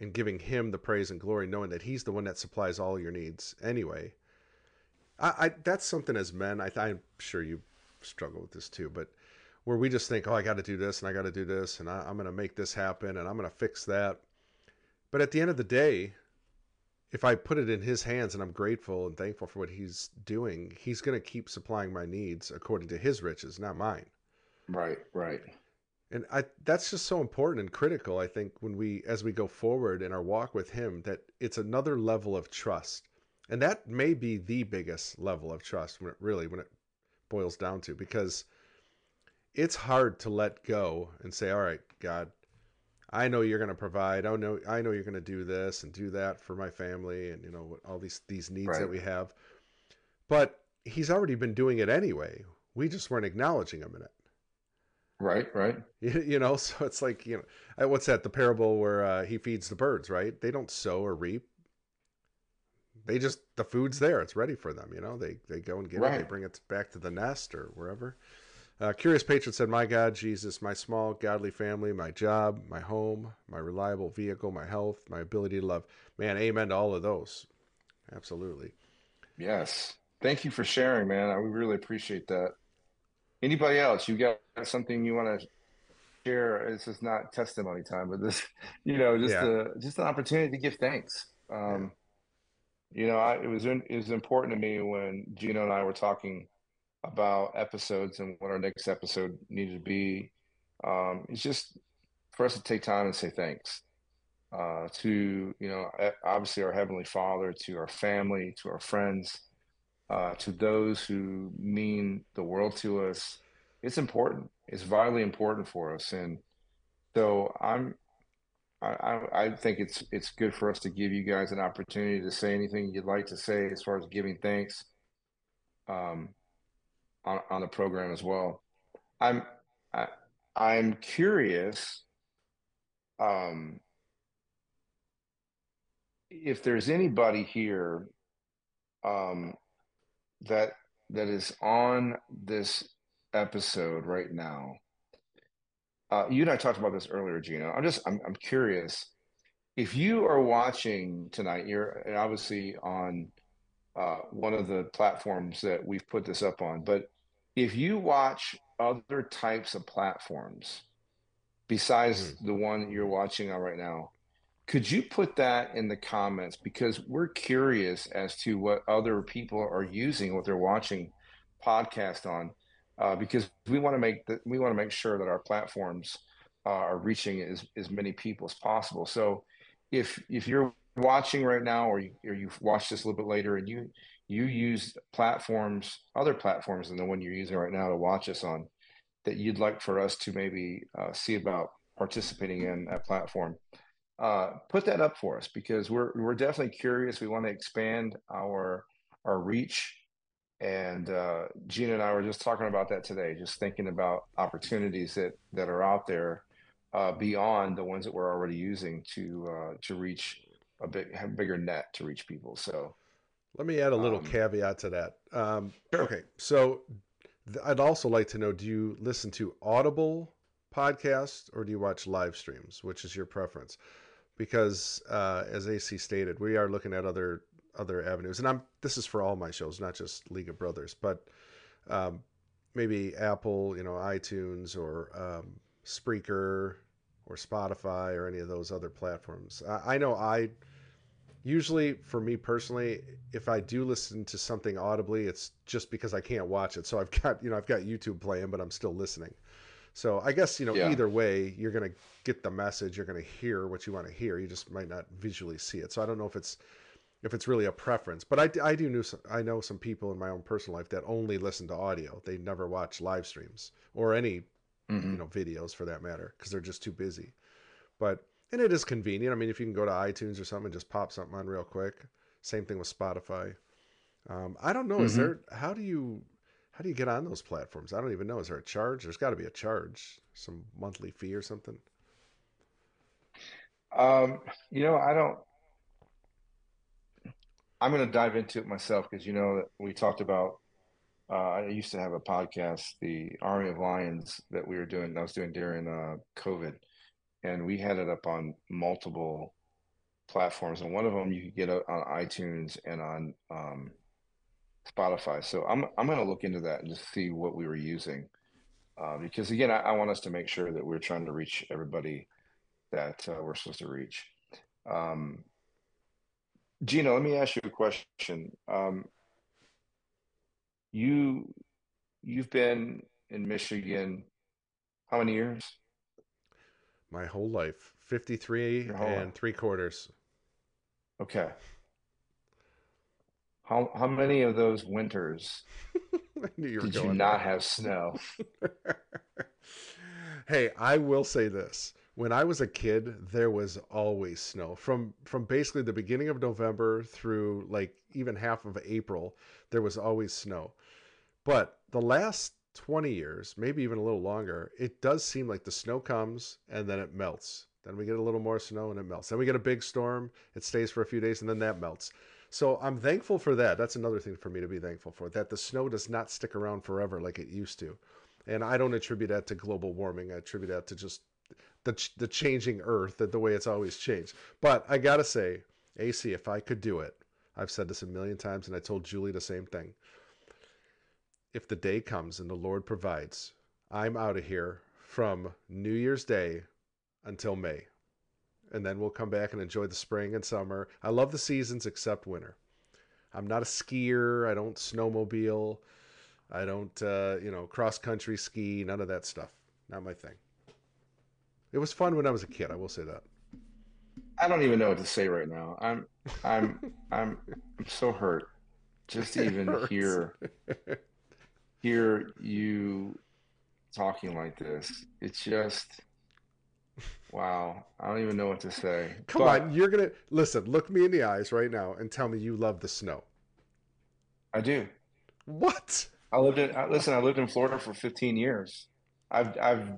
Speaker 1: and giving Him the praise and glory, knowing that He's the one that supplies all your needs anyway, I, I that's something as men, I, I'm sure you struggle with this too, but where we just think, oh, I got to do this and I got to do this and I, I'm going to make this happen and I'm going to fix that. But at the end of the day, if I put it in his hands and I'm grateful and thankful for what he's doing, he's going to keep supplying my needs according to his riches, not mine.
Speaker 2: Right, right.
Speaker 1: And I that's just so important and critical I think when we as we go forward in our walk with him that it's another level of trust. And that may be the biggest level of trust when it really when it boils down to because it's hard to let go and say, "All right, God, I know you're going to provide. I know I know you're going to do this and do that for my family and you know all these these needs right. that we have." But he's already been doing it anyway. We just weren't acknowledging him in it.
Speaker 2: Right, right. *laughs*
Speaker 1: You, you know, so it's like, you know, uh, what's that? The parable where uh, he feeds the birds, right? They don't sow or reap. They just the food's there. It's ready for them. You know, they they go and get right. it. They bring it back to the nest or wherever. Uh, Curious Patron said, My God, Jesus, my small, godly family, my job, my home, my reliable vehicle, my health, my ability to love. Man, amen to all of those. Absolutely.
Speaker 2: Yes. Thank you for sharing, man. I, we really appreciate that. Anybody else? You got something you want to share? This is not testimony time, but this, *laughs* you know, just yeah. a, just an opportunity to give thanks. Um, yeah. You know, I, it was in, it was important to me when Gino and I were talking about episodes and what our next episode needed to be. Um, it's just for us to take time and say thanks uh, to, you know, obviously our Heavenly Father, to our family, to our friends, uh, to those who mean the world to us. It's important. It's vitally important for us. And so I'm, I, I think it's it's good for us to give you guys an opportunity to say anything you'd like to say as far as giving thanks. Um, on, on the program as well. I'm I, I'm curious um, if there's anybody here um, that that is on this episode right now. Uh, you and I talked about this earlier, Gino. I'm just I'm I'm curious if you are watching tonight. You're obviously on uh, one of the platforms that we've put this up on, but if you watch other types of platforms besides mm-hmm. the one you're watching on right now, could you put that in the comments? Because we're curious as to what other people are using, what they're watching podcast on, uh, because we want to make the, we want to make sure that our platforms uh, are reaching as, as many people as possible. So if if you're watching right now, or you, or you've watched this a little bit later, and you you use platforms, other platforms than the one you're using right now to watch us on, that you'd like for us to maybe uh, see about participating in that platform, uh, put that up for us because we're we're definitely curious. We want to expand our our reach And uh, Gino and I were just talking about that today, just thinking about opportunities that that are out there uh, beyond the ones that we're already using to uh, to reach a big, a bigger net to reach people. So
Speaker 1: let me add a little
Speaker 2: um,
Speaker 1: caveat to that. Um,
Speaker 2: sure.
Speaker 1: okay, so th- I'd also like to know: Do you listen to Audible podcasts or do you watch live streams? Which is your preference? Because uh, as AC stated, we are looking at other other avenues, and I'm this is for all my shows, not just League of Brothers, but um, maybe Apple, you know, iTunes or um, Spreaker or Spotify or any of those other platforms. I, I know I usually for me personally if i do listen to something audibly it's just because i can't watch it. So i've got you know i've got youtube playing but i'm still listening. So i guess you know
Speaker 2: Yeah.
Speaker 1: either way you're going to get the message you're going to hear what you want to hear. You just might not visually see it. So i don't know if it's if it's really a preference but i, I do know some, i know some people in my own personal life that only listen to audio. They never watch live streams or any
Speaker 2: Mhm.
Speaker 1: you know videos for that matter because they're just too busy. But and it is convenient i mean if you can go to itunes or something and just pop something on real quick same thing with spotify um, i don't know is
Speaker 2: Mhm.
Speaker 1: there how do you how do you get on those platforms i don't even know is there a charge there's got to be a charge some monthly fee or something
Speaker 2: Um, you know, I don't. I'm going to dive into it myself because you know that we talked about. Uh, I used to have a podcast, the Army of Lions, that we were doing. I was doing during uh, COVID, and we had it up on multiple platforms, and one of them you could get on iTunes and on um, Spotify. So I'm I'm going to look into that and just see what we were using, uh, because again, I, I want us to make sure that we're trying to reach everybody that uh, we're supposed to reach. Um, Gino, let me ask you a question. Um, you you've been in Michigan how many years?
Speaker 1: My whole life 53
Speaker 2: whole
Speaker 1: and
Speaker 2: life.
Speaker 1: three quarters
Speaker 2: Okay. How how many of those winters *laughs*
Speaker 1: you
Speaker 2: did you not
Speaker 1: there
Speaker 2: have snow? *laughs* *laughs*
Speaker 1: hey, I will say this. When I was a kid, there was always snow. From from basically the beginning of November through like even half of April, there was always snow. But the last 20 years, maybe even a little longer, it does seem like the snow comes and then it melts. Then we get a little more snow and it melts. Then we get a big storm, it stays for a few days and then that melts. So I'm thankful for that. That's another thing for me to be thankful for that the snow does not stick around forever like it used to. And I don't attribute that to global warming. I attribute that to just the the changing earth, that the way it's always changed. But I got to say, AC, if I could do it, I've said this a million times and I told Julie the same thing if the day comes and the Lord provides, I'm out of here from New Year's Day until May. And then we'll come back and enjoy the spring and summer. I love the seasons except winter. I'm not a skier. I don't snowmobile. I don't, uh, you know, cross country ski. None of that stuff. Not my thing. It was fun when I was a kid. I will say that.
Speaker 2: I don't even know what to say right now. I'm I'm I'm I'm so hurt just to even *laughs* hear hear you talking like this. It's just wow. I don't even know what to say.
Speaker 1: Come
Speaker 2: But
Speaker 1: on, you're gonna listen. Look me in the eyes right now and tell me you love the snow.
Speaker 2: I do.
Speaker 1: What?
Speaker 2: I lived in I- listen, I lived in Florida for 15 years. I've I've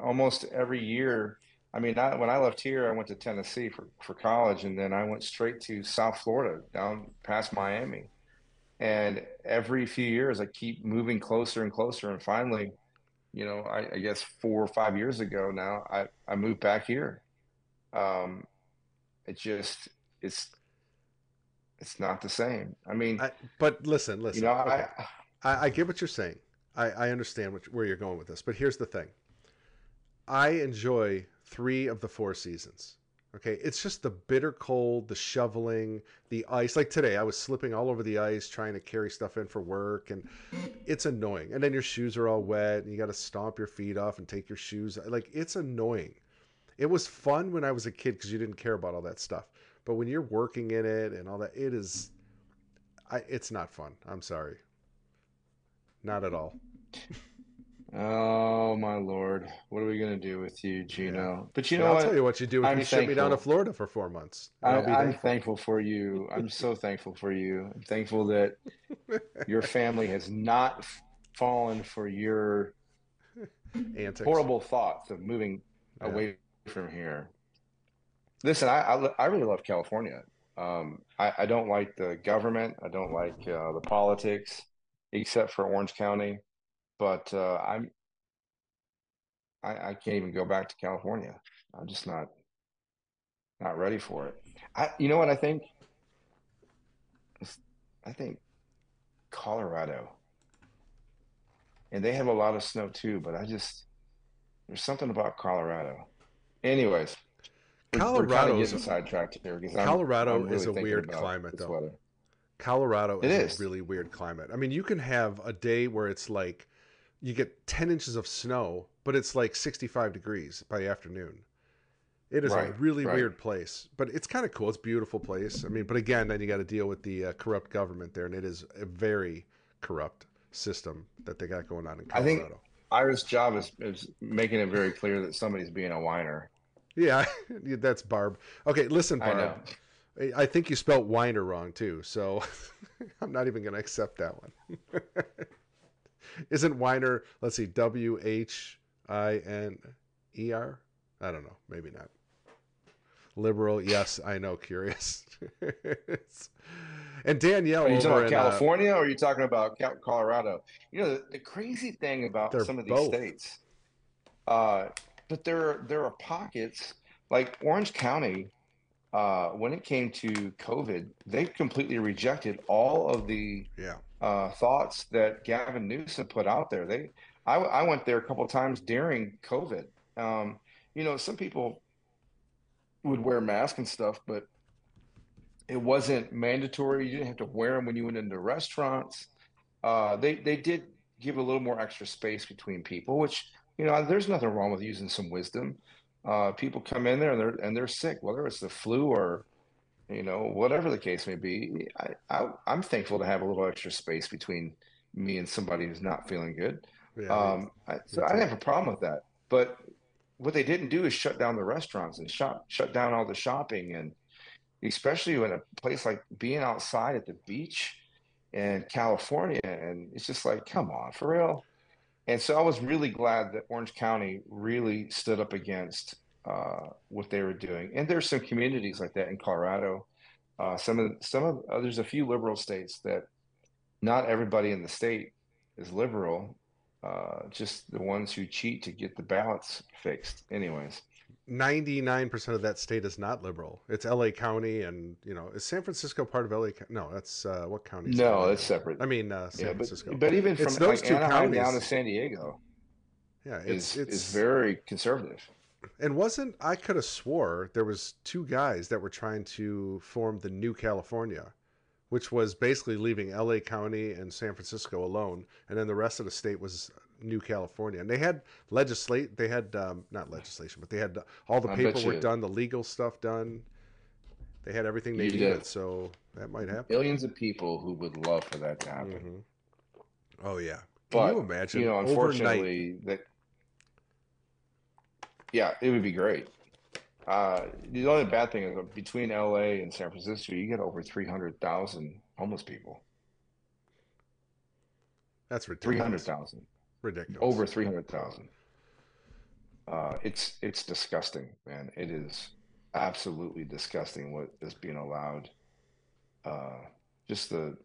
Speaker 2: almost every year. I mean, I, when I left here, I went to Tennessee for, for college, and then I went straight to South Florida, down past Miami. And every few years, I keep moving closer and closer. And finally, you know, I, I guess four or five years ago now, I, I moved back here. Um, it just it's it's not the same. I mean,
Speaker 1: I, but listen, listen, you
Speaker 2: know,
Speaker 1: Okay,
Speaker 2: I
Speaker 1: I, I get what you're saying. I, I understand what, where you're going with this. But here's the thing. I enjoy three of the four seasons. Okay, it's just the bitter cold, the shoveling, the ice. Like today, I was slipping all over the ice trying to carry stuff in for work, and it's annoying. And then your shoes are all wet, and you got to stomp your feet off and take your shoes. Like it's annoying. It was fun when I was a kid because you didn't care about all that stuff. But when you're working in it and all that, it is, I, it's not fun. I'm sorry, not at all. *laughs*
Speaker 2: Oh my Lord, what are we gonna do with you,
Speaker 1: Yeah.
Speaker 2: Gino? But you
Speaker 1: Well,
Speaker 2: know
Speaker 1: I'll tell you what you do if
Speaker 2: I'm
Speaker 1: you ship me down to. Florida for four months,
Speaker 2: I,
Speaker 1: I'll be
Speaker 2: I'm
Speaker 1: thankful.
Speaker 2: thankful for you. I'm so thankful for you. I'm thankful that your *laughs* family has not fallen for your
Speaker 1: Antics.
Speaker 2: horrible thoughts of moving
Speaker 1: Yeah.
Speaker 2: away from here. Listen, I, I I really love California. Um, I, I don't like the government. I don't like uh, the politics, except for Orange County. But uh, I'm I, I can't even go back to California. I'm just not not ready for it. I you know what I think? I think Colorado. And they have a lot of snow too, but I just there's something about Colorado. Anyways, we're, we're kind of sidetracked here because I'm,
Speaker 1: Colorado
Speaker 2: I'm really
Speaker 1: is a weird climate, though.
Speaker 2: weather.
Speaker 1: Colorado is,
Speaker 2: is.
Speaker 1: a really weird climate. I mean, you can have a day where it's like you get 10 inches of snow, but it's like 65 degrees by afternoon. It is a really
Speaker 2: right.
Speaker 1: weird place, but it's kind of cool. It's a beautiful place. I mean, but again, then you got to deal with the uh, corrupt government there, and it is a very corrupt system that they got going on in Colorado.
Speaker 2: I think-. Ira's job is, is making it very clear that somebody's being a whiner. *laughs*
Speaker 1: Yeah, that's Barb. Okay, listen,
Speaker 2: I
Speaker 1: Barb.
Speaker 2: know.
Speaker 1: I- I think you spelt whiner wrong too, so *laughs* I'm not even going to accept that one. *laughs* Isn't whiner? Let's see, W H I N E R. I don't know, maybe not. Liberal, yes, I know. Curious. *laughs* And Danielle
Speaker 2: Are you talking about
Speaker 1: in, uh,
Speaker 2: California or are you talking about Colorado? You know, the, the crazy thing about some of these
Speaker 1: both.
Speaker 2: states, uh, but there there are pockets like Orange County. Uh, when it came to COVID, they completely rejected all of the
Speaker 1: yeah,
Speaker 2: uh, thoughts that Gavin Newsom put out there. They, I, I went there a couple of times during COVID. Um, you know, some people would wear masks and stuff, but it wasn't mandatory. You didn't have to wear them when you went into restaurants. Uh, they they did give a little more extra space between people, which you know, there's nothing wrong with using some wisdom. Uh, people come in there and they're and they're sick, whether it's the flu or you know whatever the case may be. I, I I'm thankful to have a little extra space between me and somebody who's not feeling good.
Speaker 1: yeah.
Speaker 2: Um, I, so I didn't have a problem with that. But what they didn't do is shut down the restaurants and shut shut down all the shopping, and especially in a place like being outside at the beach in California, and it's just like, come on, for real. And so I was really glad that Orange County really stood up against uh, what they were doing. And there's some communities like that in Colorado. Uh, some of some of uh, there's a few liberal states that not everybody in the state is liberal uh, just the ones who cheat to get the ballots fixed. Anyways,
Speaker 1: 99% of that state is not liberal. It's LA County, and you know, is San Francisco part of LA? No, that's uh, what county? is
Speaker 2: no, it's separate.
Speaker 1: I mean, uh, San
Speaker 2: yeah, but,
Speaker 1: Francisco.
Speaker 2: but even from
Speaker 1: It's those
Speaker 2: like
Speaker 1: two
Speaker 2: Anaheim down to. San Diego
Speaker 1: yeah, it's
Speaker 2: is
Speaker 1: it's
Speaker 2: is very conservative.
Speaker 1: And wasn't I could have swore there was two guys that were trying to form the new California, which was basically leaving LA County and San Francisco alone, and then the rest of the state was New California. And they had legislate, they had um, not legislation, but they had all the
Speaker 2: I
Speaker 1: paperwork done, the legal stuff done. They had everything they needed,
Speaker 2: did.
Speaker 1: so that might happen.
Speaker 2: Millions of people who would love for that to happen.
Speaker 1: Mhm. Oh yeah,
Speaker 2: But
Speaker 1: can you imagine?
Speaker 2: you know,
Speaker 1: overnight?
Speaker 2: unfortunately, that yeah, it would be great. Uh, the only bad thing is between LA and San Francisco, you get over three hundred thousand homeless people.
Speaker 1: That's
Speaker 2: Three
Speaker 1: ridiculous.
Speaker 2: hundred thousand.
Speaker 1: Ridiculous.
Speaker 2: over 300,000. Uh, it's it's disgusting, man. It is absolutely disgusting what is being allowed. Uh, just the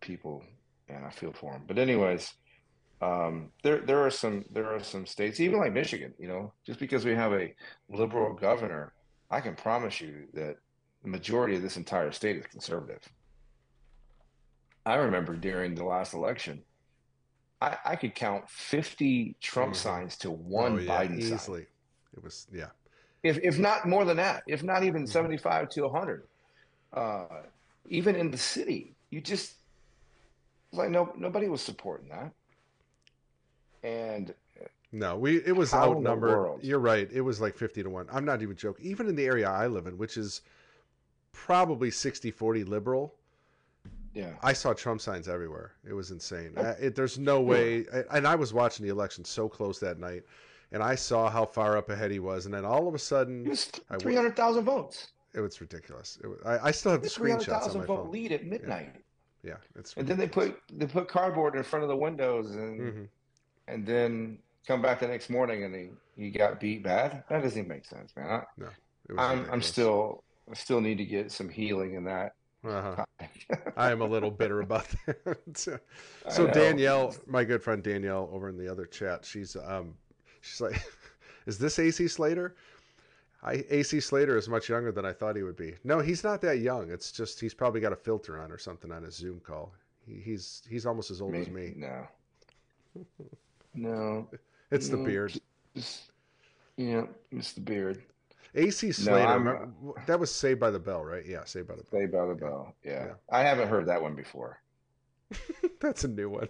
Speaker 2: people, and I feel for them. But anyways, um, there there are some there are some states, even like Michigan. You know, just because we have a liberal governor, I can promise you that the majority of this entire state is conservative. I remember during the last election, I, I could count 50 Trump
Speaker 1: Mhm.
Speaker 2: signs to one
Speaker 1: oh, yeah,
Speaker 2: Biden sign.
Speaker 1: easily. It was yeah.
Speaker 2: If, if not more than that, if not even
Speaker 1: Mhm.
Speaker 2: 75 to 100. Uh, even in the city, you just, like, no, nobody was supporting that. And
Speaker 1: No, we it was
Speaker 2: How in the
Speaker 1: outnumbered. You're right. It was like 50 to 1. I'm not even joking. Even in the area I live in, which is probably 60-40 liberal,
Speaker 2: yeah,
Speaker 1: I saw Trump signs everywhere. It was insane. I, it, there's no way and I was watching the election so close that night and I saw how far up ahead he was and then all of a
Speaker 2: it
Speaker 1: sudden
Speaker 2: was 300,000 votes.
Speaker 1: it was ridiculous. It was, I, I still have the screenshots on
Speaker 2: 300,000
Speaker 1: my
Speaker 2: vote
Speaker 1: phone.
Speaker 2: lead at midnight.
Speaker 1: Yeah, it's
Speaker 2: And then they put they put cardboard in front of the windows and
Speaker 1: hmm
Speaker 2: and then come back the next morning and he he got beat bad. That doesn't even make sense, man.
Speaker 1: No, it was
Speaker 2: I, I'm I'm still I still need to get some healing in that
Speaker 1: Uh-huh. I am a little bitter about *laughs* that. So. Danielle, my good friend Danielle, over in the other chat, she's um, she's like, *laughs* "Is this AC Slater?" I AC Slater is much younger than I thought he would be. No, he's not that young. It's just he's probably got a filter on or something on his Zoom call. He, he's he's almost as old as
Speaker 2: Me,
Speaker 1: me.
Speaker 2: no, no, *laughs*
Speaker 1: It's the beard.
Speaker 2: Just, yeah, it's the beard.
Speaker 1: AC Slater,
Speaker 2: I'm
Speaker 1: remember, that was Saved by the Bell, right? Yeah, Saved by the Bell.
Speaker 2: Saved by the
Speaker 1: Yeah,
Speaker 2: Bell. Yeah,
Speaker 1: yeah.
Speaker 2: I haven't heard that one before. *laughs*
Speaker 1: That's a new one.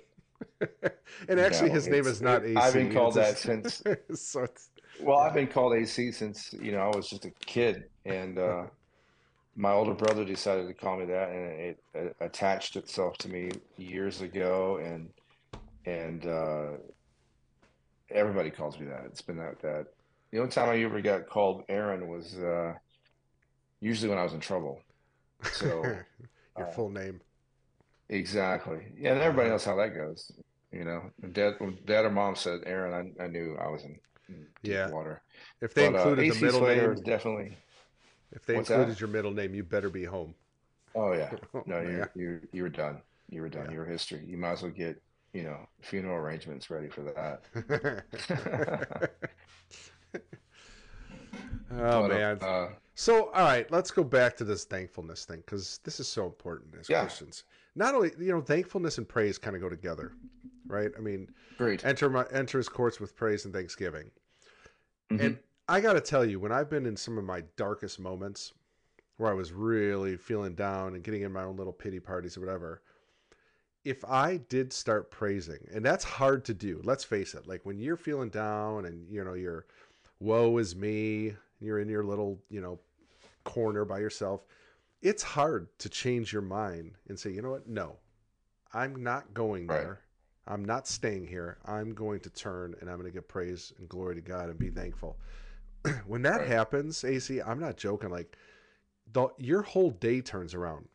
Speaker 1: and actually,
Speaker 2: No,
Speaker 1: his name is not AC.
Speaker 2: I've been called
Speaker 1: It's
Speaker 2: that since. *laughs*
Speaker 1: so it's
Speaker 2: Well, I've been called AC since you know I was just a kid, and uh, my older brother decided to call me that, and it, it attached itself to me years ago, and and uh, everybody calls me that. It's been that that. The only time I ever got called Aaron was uh, usually when I was in trouble. So *laughs*
Speaker 1: Your
Speaker 2: uh,
Speaker 1: full name.
Speaker 2: exactly, yeah, and everybody knows how that goes. You know, dad, dad or mom said Aaron, I, I knew I was in, in deep
Speaker 1: Yeah.
Speaker 2: water.
Speaker 1: If they
Speaker 2: But uh,
Speaker 1: the middle
Speaker 2: Slater
Speaker 1: name,
Speaker 2: definitely.
Speaker 1: if they included
Speaker 2: that?
Speaker 1: your middle name, you better be home.
Speaker 2: Oh yeah. *laughs*
Speaker 1: Oh,
Speaker 2: No, you you you were done. You were done.
Speaker 1: Yeah.
Speaker 2: You were history. You might as well get, you know, funeral arrangements ready for that. *laughs* *laughs*
Speaker 1: oh
Speaker 2: But
Speaker 1: man.
Speaker 2: uh
Speaker 1: So, all right, let's go back to this thankfulness thing because this is so important as
Speaker 2: yeah,
Speaker 1: Christians. Not only, you know, thankfulness and praise kind of go together, right? I mean,
Speaker 2: great.
Speaker 1: enter my enter his courts with praise and thanksgiving.
Speaker 2: hmm
Speaker 1: And I got to tell you, when I've been in some of my darkest moments where I was really feeling down and getting in my own little pity parties or whatever, if I did start praising, and that's hard to do, let's face it, like when you're feeling down and, you know, you're, woe is me, you're in your little, you know, corner by yourself, it's hard to change your mind and say, you know what? No, I'm not going
Speaker 2: Right.
Speaker 1: there. I'm not staying here. I'm going to turn and I'm going to give praise and glory to God and be thankful. *clears throat* when that
Speaker 2: Right.
Speaker 1: happens, AC, I'm not joking. Like, the, your whole day turns around.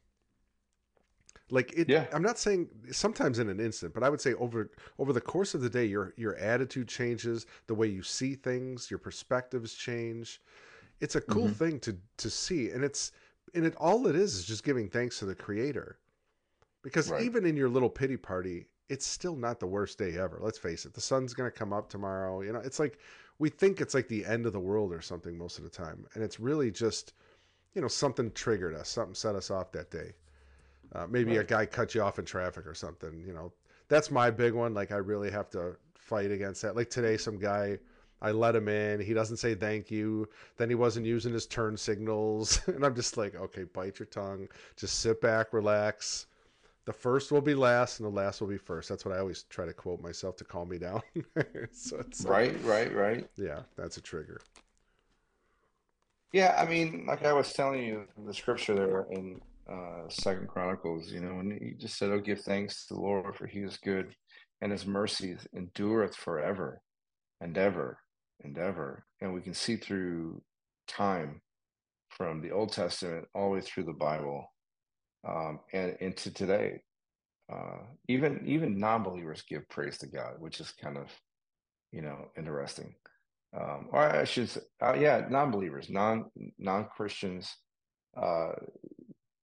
Speaker 1: Like it,
Speaker 2: Yeah.
Speaker 1: I'm not saying sometimes in an instant, but I would say over over the course of the day, your your attitude changes, the way you see things, your perspectives change. It's a cool
Speaker 2: hmm
Speaker 1: thing to to see, and it's and it all it is is just giving thanks to the Creator. Because
Speaker 2: Right.
Speaker 1: even in your little pity party, it's still not the worst day ever. Let's face it. The sun's going to come up tomorrow. You know, it's like we think it's like the end of the world or something most of the time. And it's really just, you know, something triggered us, something set us off that day. Uh, maybe a guy cut you off in traffic or something. You know, that's my big one. Like, I really have to fight against that. Like today, some guy, I let him in. He doesn't say thank you. Then he wasn't using his turn signals. *laughs* and I'm just like, okay, bite your tongue. Just sit back, relax the first will be last and the last will be first. That's what I always try to quote myself to calm me down. *laughs* so it's like,
Speaker 2: Right, right, right.
Speaker 1: yeah, that's a trigger.
Speaker 2: Yeah, I mean, like I was telling you the scripture there in uh Second Chronicles, you know, and he just said, Oh, give thanks to the Lord, for he is good, and his mercies endureth forever and ever and ever. And we can see through time from the Old Testament all the way through the Bible um, and into today. Uh, even even non-believers give praise to God, which is kind of you know interesting. Um, or I should say, uh, yeah, non-believers, non non-Christians uh,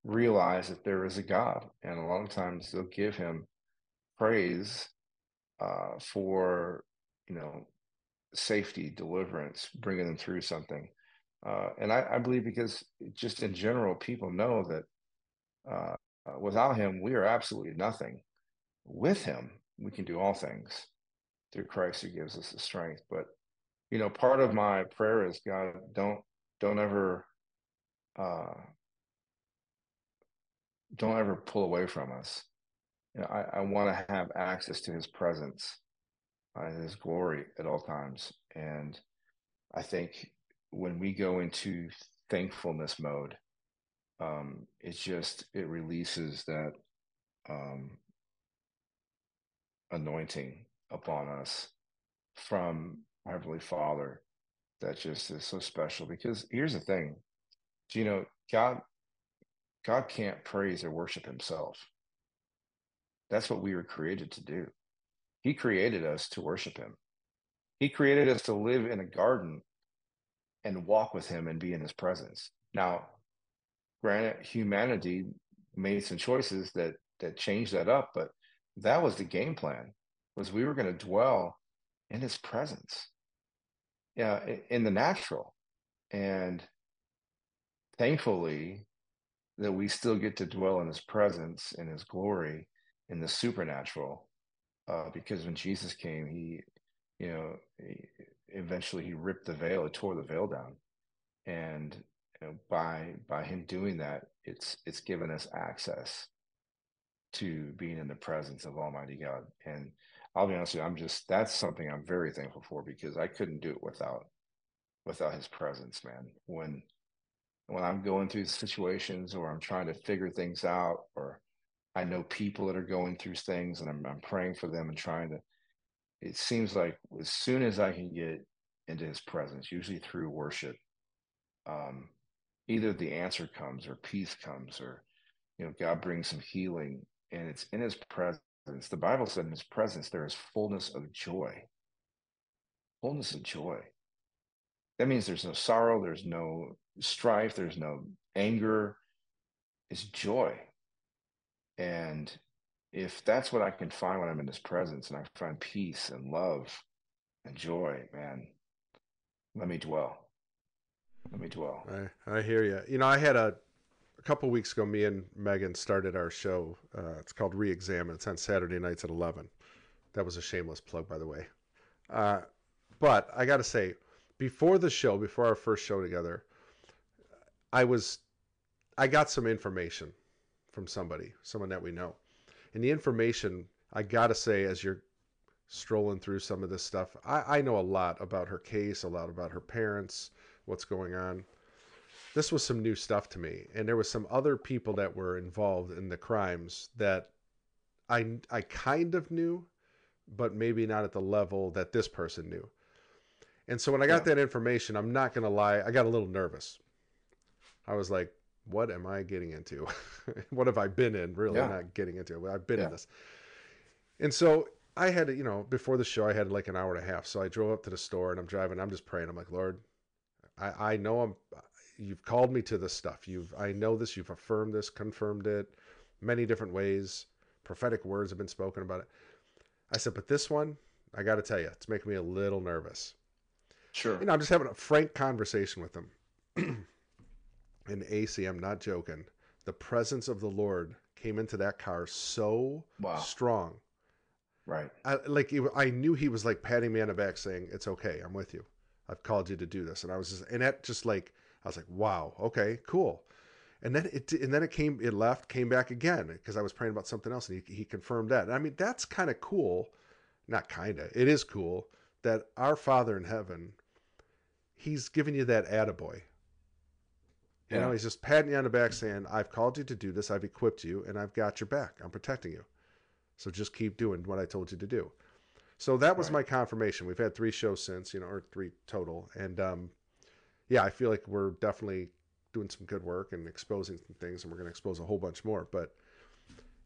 Speaker 2: realize that there is a God, and a lot of times they'll give Him praise uh, for you know safety, deliverance, bringing them through something. Uh, and I, I believe because just in general, people know that uh, without him, we are absolutely nothing. With him, we can do all things through Christ who gives us the strength. But you know, part of my prayer is God, don't don't ever uh, don't ever pull away from us. You know, I, I want to have access to His presence, uh, His glory at all times. And I think when we go into thankfulness mode, um, it just it releases that um, anointing upon us from Heavenly Father that just is so special. Because here's the thing, you know, God God can't praise or worship Himself. That's what we were created to do. He created us to worship him. He created us to live in a garden and walk with him and be in his presence. Now, granted, humanity made some choices that that changed that up, but that was the game plan was we were going to dwell in his presence. Yeah, in the natural. And thankfully that we still get to dwell in his presence in his glory in the supernatural uh, because when jesus came he you know he, eventually he ripped the veil he tore the veil down. And you know, by by him doing that it's it's given us access to being in the presence of almighty god. And i'll be honest with you i'm just that's something i'm very thankful for because i couldn't do it without without his presence man. When when i'm going through situations or i'm trying to figure things out or i know people that are going through things and i'm, I'm praying for them and trying to it seems like as soon as i can get into his presence usually through worship um, either the answer comes or peace comes or you know god brings some healing and it's in his presence. The bible said in his presence there is fullness of joy. Fullness of joy that means there's no sorrow there's no strife there's no anger it's joy and if that's what i can find when i'm in his presence and i find peace and love and joy man let me dwell let me dwell.
Speaker 1: I, I hear you. You know, I had a a couple weeks ago. Me and Megan started our show. Uh, it's called Reexamine. It's on Saturday nights at eleven. That was a shameless plug, by the way. Uh, but I got to say, before the show, before our first show together, I was, I got some information from somebody, someone that we know, and the information I got to say, as you're strolling through some of this stuff, I, I know a lot about her case, a lot about her parents, what's going on. This was some new stuff to me, and there was some other people that were involved in the crimes that I I kind of knew, but maybe not at the level that this person knew. And so when I got yeah. that information, I'm not gonna lie, I got a little nervous. I was like, "What am I getting into? *laughs* what have I been in? Really, yeah. not getting into. It. I've been yeah. in this." And so I had, you know, before the show, I had like an hour and a half. So I drove up to the store and I'm driving. I'm just praying. I'm like, Lord, I, I know I'm you've called me to this stuff. You've I know this, you've affirmed this, confirmed it many different ways. Prophetic words have been spoken about it. I said, but this one, I got to tell you, it's making me a little nervous.
Speaker 2: Sure.
Speaker 1: You know, I'm just having a frank conversation with them. *clears throat* and AC, I'm not joking. The presence of the Lord came into that car so wow. strong.
Speaker 2: Right.
Speaker 1: I, like I knew he was like patting me on the back, saying, "It's okay. I'm with you." I've called you to do this. And I was just, and that just like, I was like, wow, okay, cool. And then it, and then it came, it left, came back again because I was praying about something else and he, he confirmed that. And I mean, that's kind of cool. Not kind of, it is cool that our Father in heaven, he's giving you that attaboy. You yeah. know, he's just patting you on the back saying, I've called you to do this. I've equipped you and I've got your back. I'm protecting you. So just keep doing what I told you to do. So that was right. my confirmation. We've had three shows since, you know, or three total, and um, yeah, I feel like we're definitely doing some good work and exposing some things, and we're going to expose a whole bunch more. But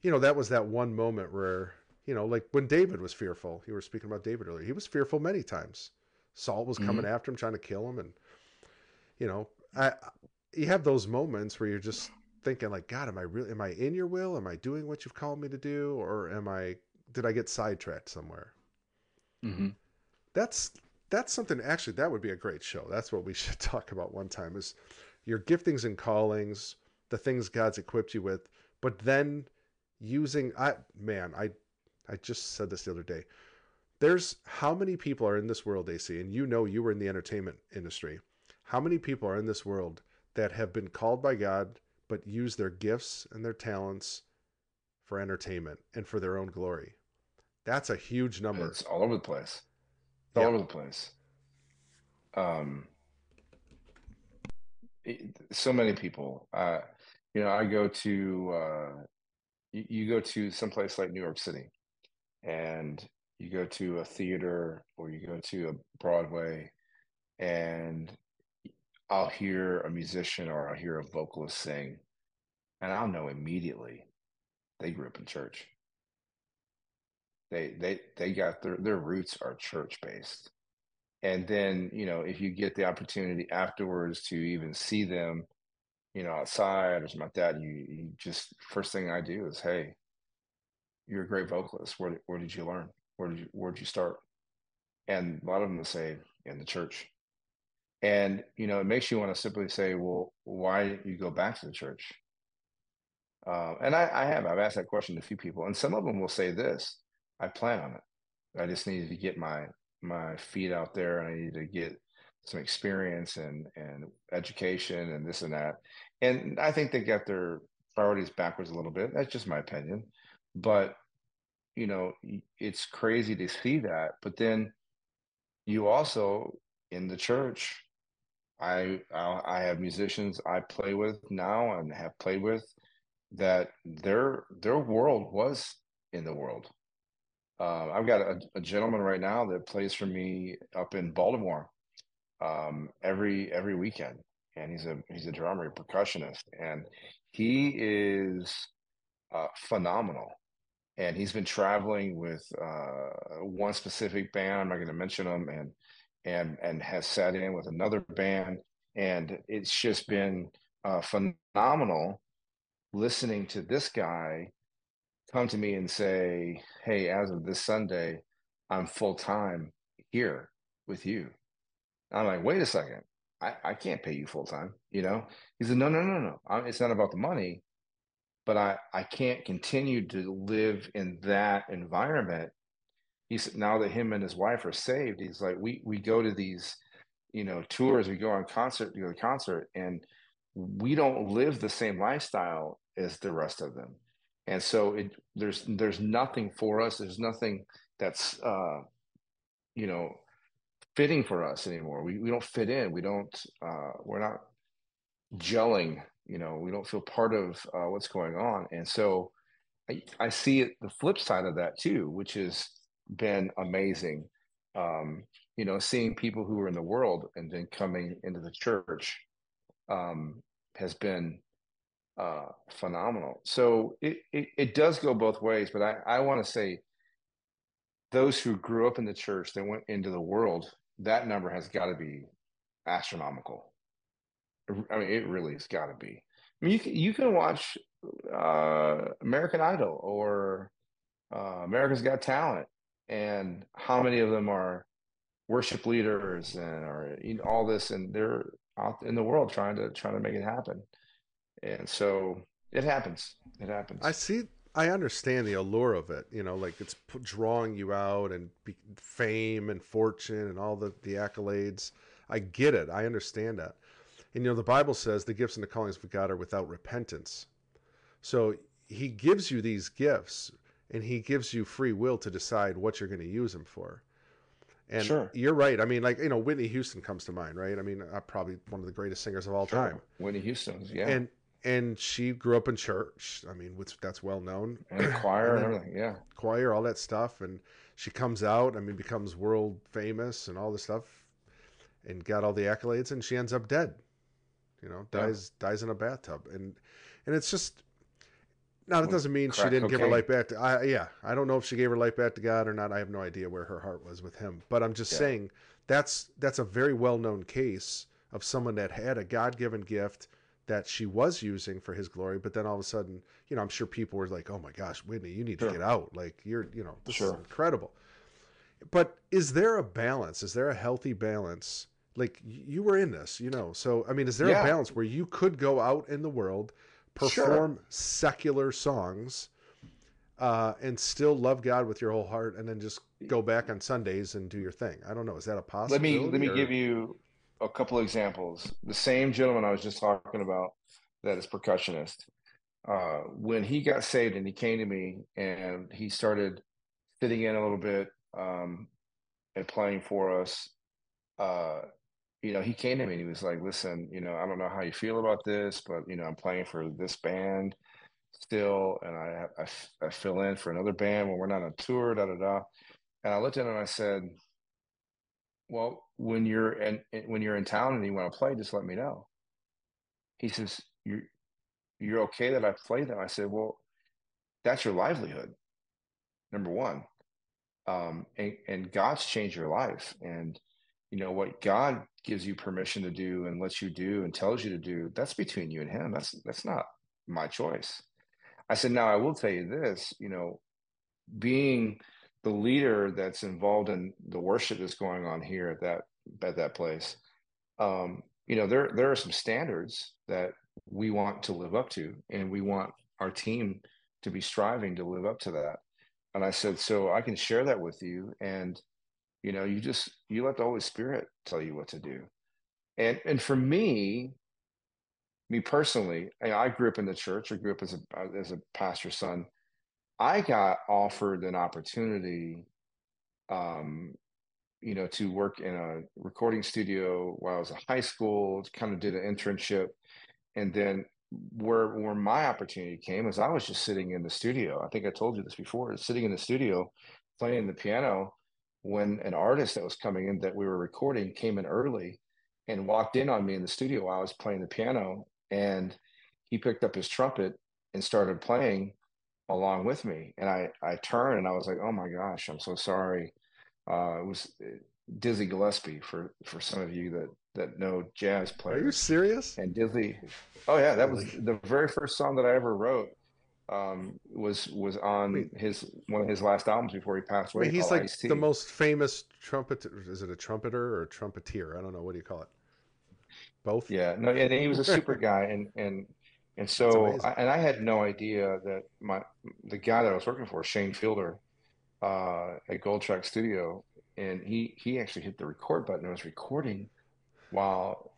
Speaker 1: you know, that was that one moment where you know, like when David was fearful. You were speaking about David earlier. He was fearful many times. Saul was coming mm-hmm. after him, trying to kill him, and you know, I you have those moments where you're just thinking like, God, am I really? Am I in your will? Am I doing what you've called me to do, or am I? Did I get sidetracked somewhere?
Speaker 2: Mm-hmm.
Speaker 1: That's that's something. Actually, that would be a great show. That's what we *laughs* should talk about one time. Is your giftings and callings, the things God's equipped you with, but then using. I man, I I just said this the other day. There's how many people are in this world, AC, and you know you were in the entertainment industry. How many people are in this world that have been called by God but use their gifts and their talents for entertainment and for their own glory? That's a huge number.
Speaker 2: It's all over the place. It's all over the place. Um, it, so many people. Uh, you know, I go to uh, you, you go to someplace like New York City, and you go to a theater or you go to a Broadway, and I'll hear a musician or I'll hear a vocalist sing, and I'll know immediately they grew up in church They they they got their their roots are church based. And then, you know, if you get the opportunity afterwards to even see them, you know, outside or something like that, you, you just first thing I do is, hey, you're a great vocalist. Where where did you learn? Where did you where did you start? And a lot of them will say in the church. And you know, it makes you want to simply say, well, why you go back to the church? Uh, and I, I have I've asked that question to a few people, and some of them will say this: I plan on it. I just needed to get my my feet out there, and I needed to get some experience and and education and this and that. And I think they got their priorities backwards a little bit. That's just my opinion, but you know, it's crazy to see that. But then you also in the church, I I have musicians I play with now and have played with that their their world was in the world. Uh, I've got a, a, gentleman right now that plays for me up in Baltimore um, every every weekend, and he's a he's a drummer, a percussionist, and he is uh, phenomenal. And he's been traveling with uh, one specific band. I'm not going to mention them, and and and has sat in with another band, and it's just been uh, phenomenal listening to this guy come to me and say, "Hey, as of this Sunday, I'm full time here with you." I'm like, "Wait a second, I, I can't pay you full time." You know? He said, "No, no, no, no. I'm, it's not about the money, but I I can't continue to live in that environment." He said, "Now that him and his wife are saved, he's like, we we go to these." You know, tours. We go on concert, we go to concert, and we don't live the same lifestyle as the rest of them and so it there's there's nothing for us there's nothing that's uh you know fitting for us anymore we, we don't fit in we don't uh we're not gelling you know we don't feel part of uh, what's going on and so I, I see it the flip side of that too which has been amazing um you know seeing people who are in the world and then coming into the church um has been uh, phenomenal. So it, it, it does go both ways, but I, I want to say those who grew up in the church that went into the world, that number has got to be astronomical. I mean, it really has got to be. I mean, you can, you can watch uh, American Idol or uh, America's Got Talent, and how many of them are worship leaders and are you know, all this, and they're out in the world trying to trying to make it happen and so it happens. It happens.
Speaker 1: I see. I understand the allure of it. You know, like it's drawing you out and fame and fortune and all the the accolades. I get it. I understand that. And you know, the Bible says the gifts and the callings of God are without repentance. So He gives you these gifts, and He gives you free will to decide what you're going to use them for. And sure. you're right. I mean, like you know, Whitney Houston comes to mind, right? I mean, uh, probably one of the greatest singers of all sure. time.
Speaker 2: Whitney Houston, yeah.
Speaker 1: And and she grew up in church. I mean, that's well known.
Speaker 2: And *clears throat* choir and, and everything, yeah.
Speaker 1: Choir, all that stuff, and she comes out. I mean, becomes world famous and all this stuff, and got all the accolades, and she ends up dead. You know, dies yeah. dies in a bathtub, and and it's just. Now that doesn't mean she didn't give her life back to. I yeah, I don't know if she gave her life back to God or not. I have no idea where her heart was with Him. But I'm just yeah. saying that's that's a very well known case of someone that had a God given gift that she was using for his glory, but then all of a sudden, you know, I'm sure people were like, "Oh my gosh, Whitney, you need sure. to get out! Like you're, you know, this sure. is incredible." But is there a balance? Is there a healthy balance? Like you were in this, you know. So I mean, is there yeah. a balance where you could go out in the world, perform sure. secular songs, uh, and still love God with your whole heart, and then just go back on Sundays and do your thing? I don't know. Is that a possibility?
Speaker 2: Let me let me or... give you a couple of examples. The same gentleman I was just talking about that is percussionist. Uh, when he got saved and he came to me and he started sitting in a little bit um, and playing for us, uh, you know, he came to me and he was like, listen, you know, I don't know how you feel about this, but, you know, I'm playing for this band still, and I, I, I fill in for another band when we're not on tour, da da da. And I looked at him and I said, well, when you're in when you're in town and you want to play, just let me know. He says, You're you're okay that I play them? I said, Well, that's your livelihood. Number one. um, and, and God's changed your life. And you know what God gives you permission to do and lets you do and tells you to do, that's between you and Him. That's that's not my choice. I said, now I will tell you this, you know, being the leader that's involved in the worship that's going on here at that at that place, um, you know, there there are some standards that we want to live up to, and we want our team to be striving to live up to that. And I said, so I can share that with you, and you know, you just you let the Holy Spirit tell you what to do. And and for me, me personally, I grew up in the church. I grew up as a as a pastor's son. I got offered an opportunity, um, you know, to work in a recording studio while I was in high school. Kind of did an internship, and then where where my opportunity came was I was just sitting in the studio. I think I told you this before. Sitting in the studio, playing the piano, when an artist that was coming in that we were recording came in early and walked in on me in the studio while I was playing the piano, and he picked up his trumpet and started playing along with me. And I I turned and I was like, oh my gosh, I'm so sorry. Uh, it was uh, Dizzy Gillespie for for some of you that that know jazz players.
Speaker 1: Are you serious?
Speaker 2: And Dizzy, oh yeah, that was the very first song that I ever wrote. Um, was was on
Speaker 1: Wait,
Speaker 2: his one of his last albums before he passed
Speaker 1: wait,
Speaker 2: away
Speaker 1: he's like the most famous trumpet. Is it a trumpeter or a trumpeteer? I don't know. What do you call it? Both?
Speaker 2: Yeah, no, and he was a super guy, and and and *laughs* so I, and I had no idea that my the guy that I was working for, Shane Fielder, uh, at Gold Track Studio, and he he actually hit the record button and was recording while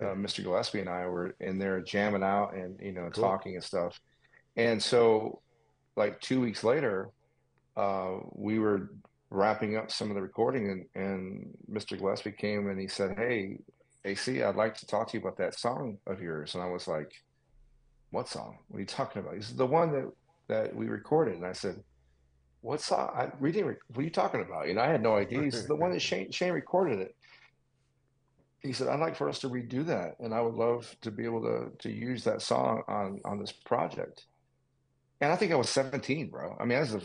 Speaker 2: uh, *laughs* Mr. Gillespie and I were in there jamming out and you know
Speaker 1: Cool.
Speaker 2: talking and stuff. And so like two weeks later, uh, we were wrapping up some of the recording, and and Mr. Gillespie came and he said, "Hey, AC, I'd like to talk to you about that song of yours." And I was like, "What song? What are you talking about?" He said, "The one that that we recorded." And I said, "What song? I, we didn't. What are you talking about?" You know, I had no idea. He said, "The one that *laughs* Shane Shane recorded it." He said, "I'd like for us to redo that, and I would love to be able to to use that song on on this project." And I think I was 17, bro. I mean, that's the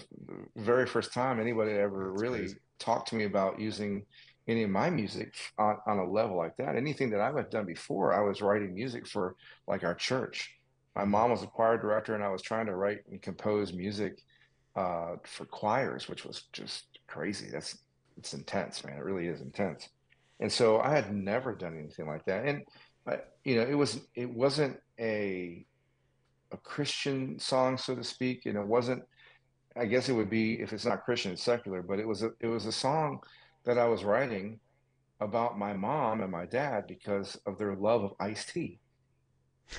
Speaker 2: very first time anybody ever
Speaker 1: That's crazy.
Speaker 2: really talked to me about using any of my music on, on a level like that. Anything that I've ever done before, I was writing music for like our church. My mom was a choir director, and I was trying to write and compose music uh, for choirs, which was just crazy. That's it's intense, man. It really is intense. And so I had never done anything like that. And I, you know, it was it wasn't a a Christian song, so to speak, and it wasn't. I guess it would be if it's not Christian, it's secular, but it was a it was a song that I was writing about my mom and my dad because of their love of iced tea.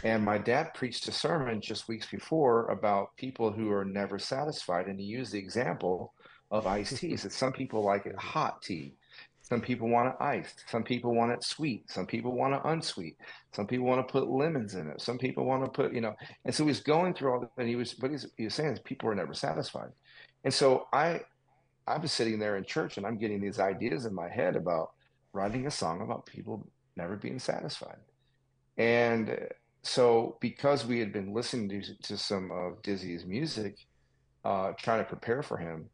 Speaker 2: And my dad preached a sermon just weeks before about people who are never satisfied, and he used the example of iced tea. Said some people like it hot tea, some people want it iced. Some people want it sweet. Some people want it unsweet. Some people want to put lemons in it. Some people want to put, you know. And so he's going through all that. And he was, but he's, he was saying is people are never satisfied. And so I, I was sitting there in church and I'm getting these ideas in my head about writing a song about people never being satisfied. And so because we had been listening to, to some of Dizzy's music, uh, trying to prepare for him,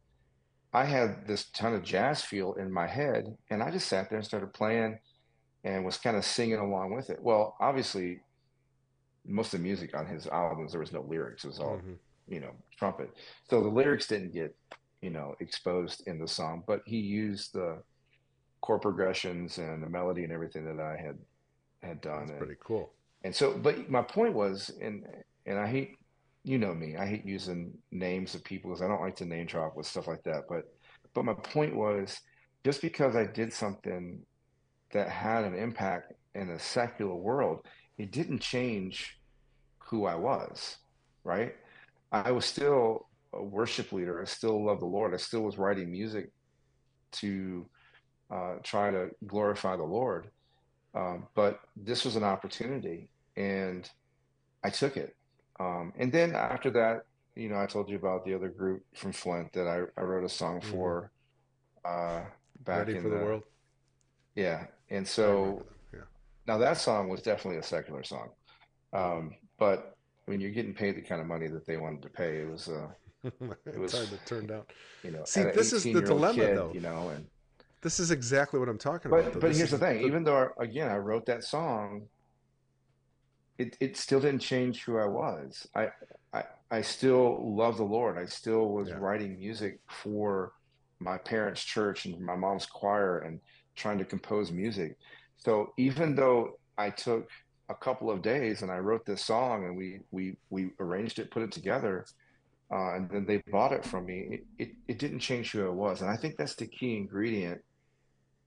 Speaker 2: I had this ton of jazz feel in my head, and I just sat there and started playing and was kind of singing along with it. Well, obviously, most of the music on his albums, there was no lyrics. It was all,
Speaker 1: hmm
Speaker 2: you know, trumpet. So the lyrics didn't get, you know, exposed in the song, but he used the chord progressions and the melody and everything that I had had done.
Speaker 1: That's
Speaker 2: And
Speaker 1: pretty cool.
Speaker 2: and so, but my point was, and and I hate, you know me, I hate using names of people because I don't like to name drop with stuff like that. But but my point was, just because I did something that had an impact in a secular world, it didn't change who I was, right? I was still a worship leader. I still love the Lord. I still was writing music to uh, try to glorify the Lord. Um, but this was an opportunity, and I took it. Um, and then after that, you know, I told you about the other group from Flint that I, I wrote a song
Speaker 1: hmm
Speaker 2: for uh, back
Speaker 1: Ready
Speaker 2: in
Speaker 1: for the
Speaker 2: the,
Speaker 1: world?
Speaker 2: yeah. And so.
Speaker 1: Yeah.
Speaker 2: now that song was definitely a secular song. Um, but when you're getting paid the kind of money that they wanted to pay, it was, uh, *laughs*
Speaker 1: it's
Speaker 2: was,
Speaker 1: hard to turn down.
Speaker 2: You know,
Speaker 1: See, this is the dilemma,
Speaker 2: kid,
Speaker 1: though.
Speaker 2: You know, and
Speaker 1: this is exactly what I'm talking
Speaker 2: but
Speaker 1: about. Though.
Speaker 2: but
Speaker 1: This
Speaker 2: here's the thing: even though again I wrote that song, it it still didn't change who I was. I I I still love the Lord. I still was
Speaker 1: Yeah.
Speaker 2: writing music for my parents' church and my mom's choir and trying to compose music. So even though I took a couple of days and I wrote this song and we we we arranged it, put it together, uh, and then they bought it from me, it, it it didn't change who I was. And I think that's the key ingredient.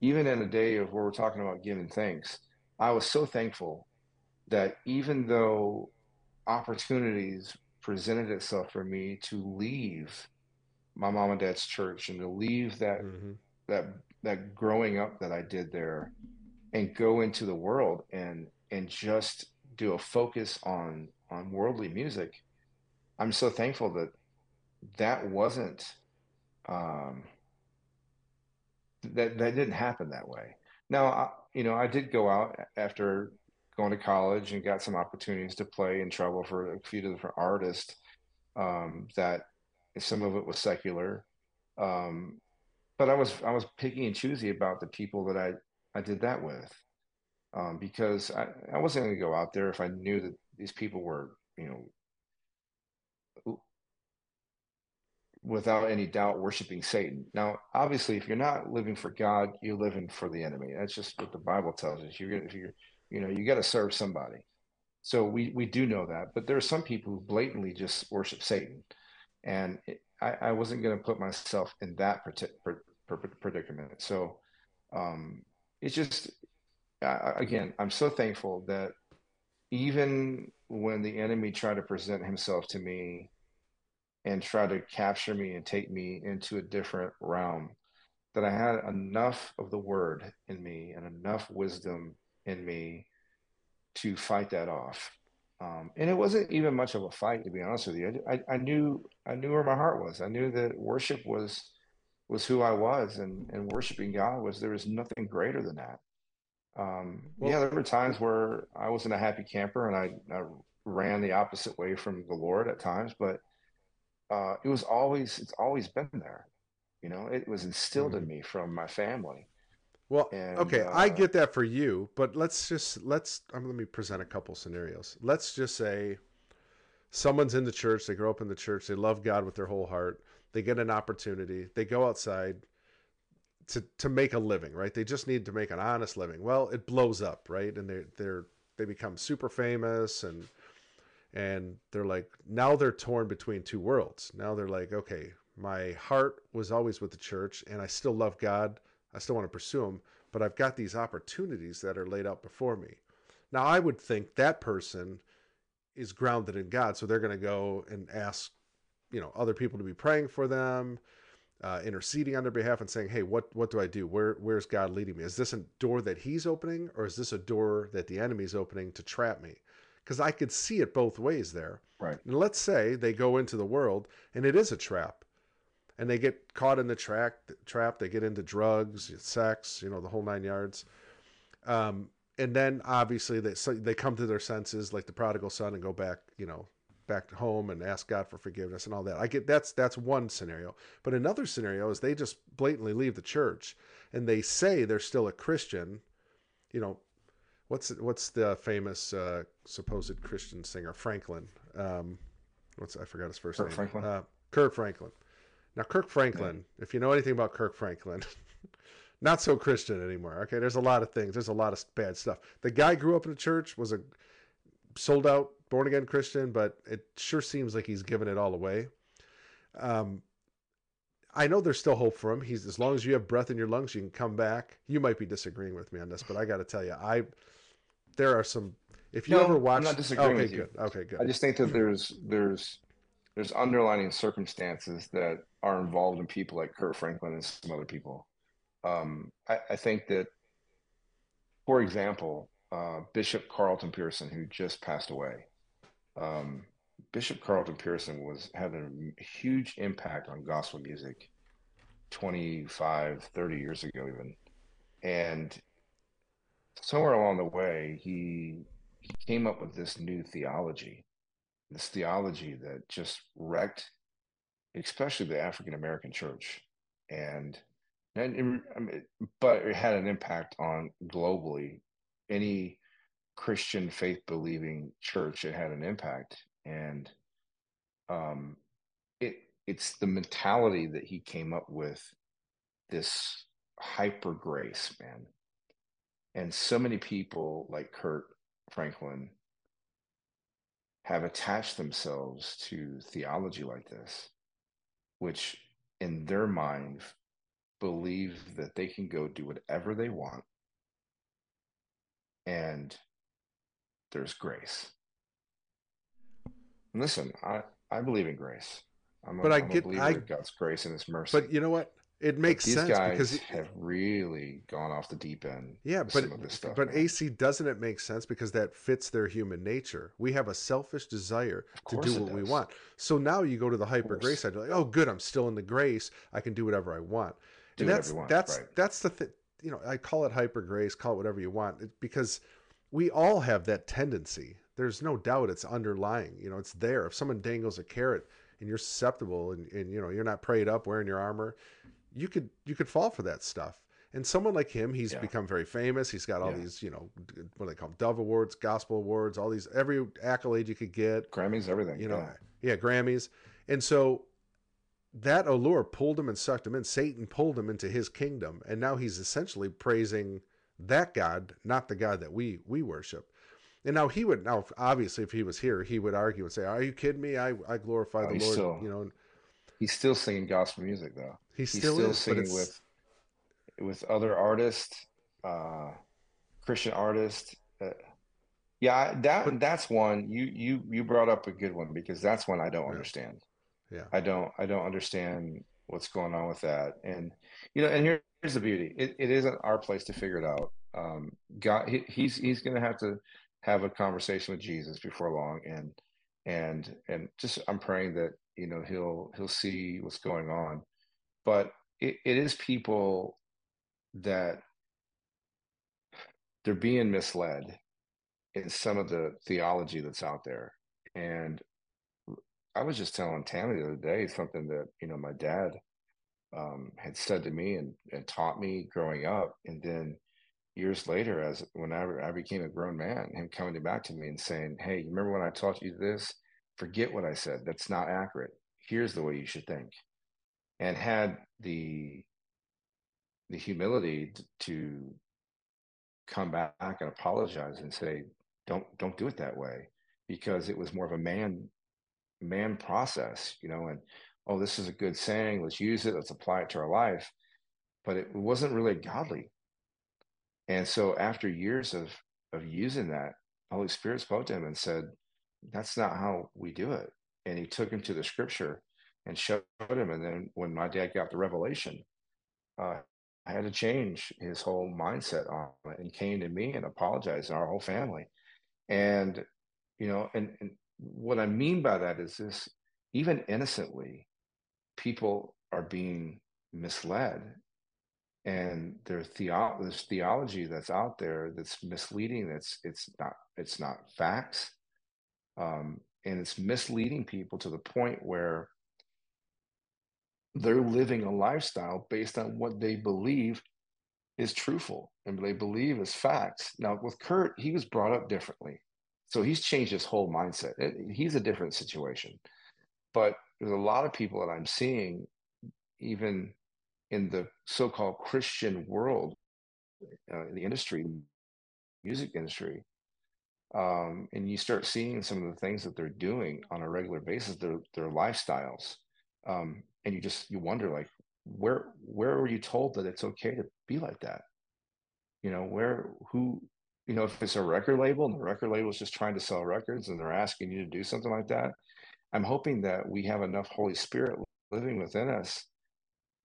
Speaker 2: Even in a day of where we're talking about giving thanks, I was so thankful that even though opportunities presented itself for me to leave my mom and dad's church and to leave that
Speaker 1: Mhm.
Speaker 2: that that growing up that I did there and go into the world and and just do a focus on on worldly music. I'm so thankful that that wasn't um that that didn't happen that way. Now, I, you know, I did go out after going to college and got some opportunities to play and travel for a few different artists. Um, that some of it was secular, um, but I was I was picky and choosy about the people that I I did that with, um, because I I wasn't going to go out there if I knew that these people were you know without any doubt worshiping Satan. Now, obviously, if you're not living for God, you're living for the enemy. That's just what the Bible tells us. You're gonna, if you're, you know, you got to serve somebody. So we we do know that, but there are some people who blatantly just worship Satan, and it, I, I wasn't going to put myself in that particular predicament. So um, it's just again, I'm so thankful that even when the enemy tried to present himself to me and try to capture me and take me into a different realm, that I had enough of the word in me and enough wisdom in me to fight that off. Um, and it wasn't even much of a fight, to be honest with you. I, I, knew I knew where my heart was. I knew that worship was was who I was, and and worshiping God was there was nothing greater than that. Um, well, yeah, there were times where I wasn't a happy camper, and I, I ran the opposite way from the Lord at times, but uh, it was always it's always been there. You know, it was instilled mm-hmm. in me from my family.
Speaker 1: Well, and, okay, uh, I get that for you, but let's just let's um, let me present a couple scenarios. Let's just say someone's in the church, they grow up in the church, they love God with their whole heart, they get an opportunity, they go outside to to make a living, right? They just need to make an honest living. Well, it blows up, right? And they they're they become super famous and and they're like now they're torn between two worlds. Now they're like, okay, my heart was always with the church and I still love God I still want to pursue them, but I've got these opportunities that are laid out before me. Now, I would think that person is grounded in God, so they're going to go and ask, you know, other people to be praying for them, uh, interceding on their behalf, and saying, "Hey, what what do I do? Where where's God leading me? Is this a door that He's opening, or is this a door that the enemy's opening to trap me?" Because I could see it both ways there.
Speaker 2: Right.
Speaker 1: And let's say they go into the world and it is a trap and they get caught in the track trap. They get into drugs, sex, you know, the whole nine yards. Um, and then obviously they so they come to their senses like the prodigal son and go back, you know, back to home and ask God for forgiveness and all that. I get that's that's one scenario. But another scenario is they just blatantly leave the church and they say they're still a Christian. You know, what's what's the famous uh, supposed Christian singer Franklin? Um, what's I forgot his first
Speaker 2: Kirk
Speaker 1: name.
Speaker 2: Franklin.
Speaker 1: Uh, Kirk Franklin. Now, Kirk Franklin, if you know anything about Kirk Franklin, *laughs* not so Christian anymore. Okay, there's a lot of things. There's a lot of bad stuff. The guy grew up in a church, was a sold out, born again Christian, but it sure seems like he's given it all away. Um, I know there's still hope for him. He's as long as you have breath in your lungs, you can come back. You might be disagreeing with me on this, but I got to tell you, I there are some. If you
Speaker 2: no,
Speaker 1: ever watch,
Speaker 2: I'm not disagreeing
Speaker 1: okay,
Speaker 2: with you.
Speaker 1: good. Okay, good.
Speaker 2: I just think that there's there's there's underlining circumstances that are involved in people like Kurt Franklin and some other people. Um, I, I, think that, for example, uh, Bishop Carlton Pearson, who just passed away, um, Bishop Carlton Pearson was had a huge impact on gospel music 25, 30 years ago, even. And somewhere along the way, he, he came up with this new theology this theology that just wrecked especially the African American church, and and I mean, but it had an impact on globally any Christian faith believing church. It had an impact, and um, it it's the mentality that he came up with this hyper grace, man. And so many people like Kurt Franklin have attached themselves to theology like this, which in their mind believe that they can go do whatever they want and there's grace. listen, I, I believe in grace. I'm a,
Speaker 1: but I
Speaker 2: I'm
Speaker 1: get I,
Speaker 2: God's grace and His mercy.
Speaker 1: But you know what? It makes
Speaker 2: these
Speaker 1: sense
Speaker 2: guys
Speaker 1: because
Speaker 2: have really gone off the deep end.
Speaker 1: Yeah, but stuff, but man. AC doesn't it make sense because that fits their human nature. We have a selfish desire to do what we want. So now you go to the hyper grace side, like, oh, good, I'm still in the grace. I can do whatever I want. Do and that's want, that's right. that's the thing. You know, I call it hyper grace, call it whatever you want, because we all have that tendency. There's no doubt it's underlying. You know, it's there. If someone dangles a carrot and you're susceptible and, and you know you're not prayed up wearing your armor you could you could fall for that stuff. And someone like him, he's yeah. become very famous. He's got all yeah. these, you know, what do they call them? Dove Awards, Gospel Awards, all these every accolade you could get,
Speaker 2: Grammys, everything.
Speaker 1: You know, yeah, yeah Grammys. And so that allure pulled him and sucked him in. Satan pulled him into his kingdom, and now he's essentially praising that God, not the God that we we worship. And now he would now obviously if he was here, he would argue and say, "Are you kidding me? I I glorify oh, the Lord."
Speaker 2: Still,
Speaker 1: you know,
Speaker 2: he's still singing gospel music though.
Speaker 1: He still, still is,
Speaker 2: singing with with other artists, uh, Christian artists. Uh, yeah, that but, that's one you you you brought up a good one because that's one I don't yeah. understand.
Speaker 1: Yeah,
Speaker 2: I don't I don't understand what's going on with that, and you know, and here, here's the beauty: it, it isn't our place to figure it out. Um, God, he, he's he's going to have to have a conversation with Jesus before long, and and and just I'm praying that you know he'll he'll see what's going on but it, it is people that they're being misled in some of the theology that's out there. And i was just telling tammy the other day something that you know my dad um, had said to me and, and taught me growing up. And then years later as whenever i became a grown man him coming back to me and saying hey you remember when i taught you this? Forget what i said. That's not accurate. Here's the way you should think and had the the humility to come back and apologize and say don't don't do it that way because it was more of a man man process you know and oh this is a good saying let's use it let's apply it to our life but it wasn't really godly. And so after years of of using that holy spirit spoke to him and said that's not how we do it and he took him to the scripture and showed him. And then when my dad got the revelation, uh, I had to change his whole mindset on it and came to me and apologized to our whole family. And, you know, and, and what I mean by that is this even innocently, people are being misled and there's theo- this theology that's out there that's misleading that's it's not it's not facts um, and it's misleading people to the point where they're living a lifestyle based on what they believe is truthful and they believe is facts. Now, with Kurt, he was brought up differently. So he's changed his whole mindset. He's a different situation. But there's a lot of people that I'm seeing, even in the so called Christian world, uh, in the industry, music industry, um, and you start seeing some of the things that they're doing on a regular basis, their, their lifestyles. Um, and you just you wonder like where where were you told that it's okay to be like that? You know where who you know if it's a record label and the record label is just trying to sell records and they're asking you to do something like that i'm hoping that we have enough holy spirit living within us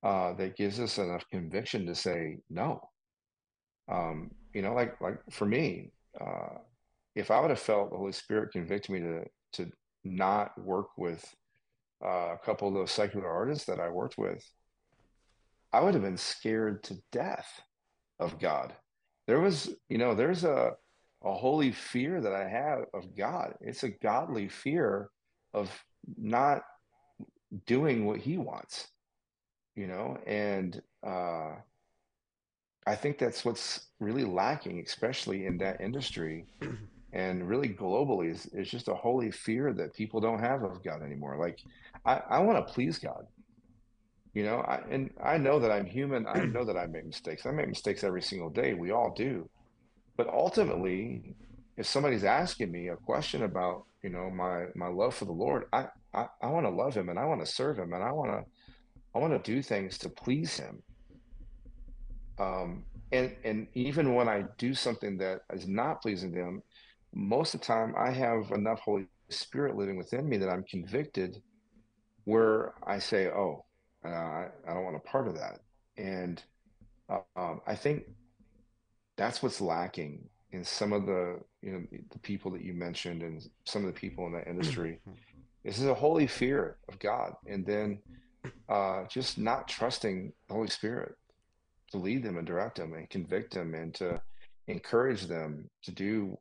Speaker 2: uh, that gives us enough conviction to say no. Um, you know like like for me uh, if i would have felt the holy spirit convict me to to not work with uh, a couple of those secular artists that I worked with, I would have been scared to death of God. There was, you know, there's a a holy fear that I have of God. It's a godly fear of not doing what he wants, you know, and uh, I think that's what's really lacking, especially in that industry *clears throat* and really globally, is, is just a holy fear that people don't have of God anymore. Like, I, I want to please God, you know, I, and I know that I'm human. I *clears throat* know that I make mistakes. I make mistakes every single day. We all do. But ultimately, if somebody's asking me a question about, you know, my my love for the Lord, I I, I want to love Him and I want to serve Him and I want to I want to do things to please Him. Um, and and even when I do something that is not pleasing to Him, most of the time I have enough Holy Spirit living within me that I'm convicted where I say, "Oh, uh, I, don't want a part of that." And uh, um, I think that's what's lacking in some of the you know the people that you mentioned and some of the people in that industry. This is a holy fear of God, and then uh, just not trusting the Holy Spirit to lead them and direct them and convict them and to encourage them to do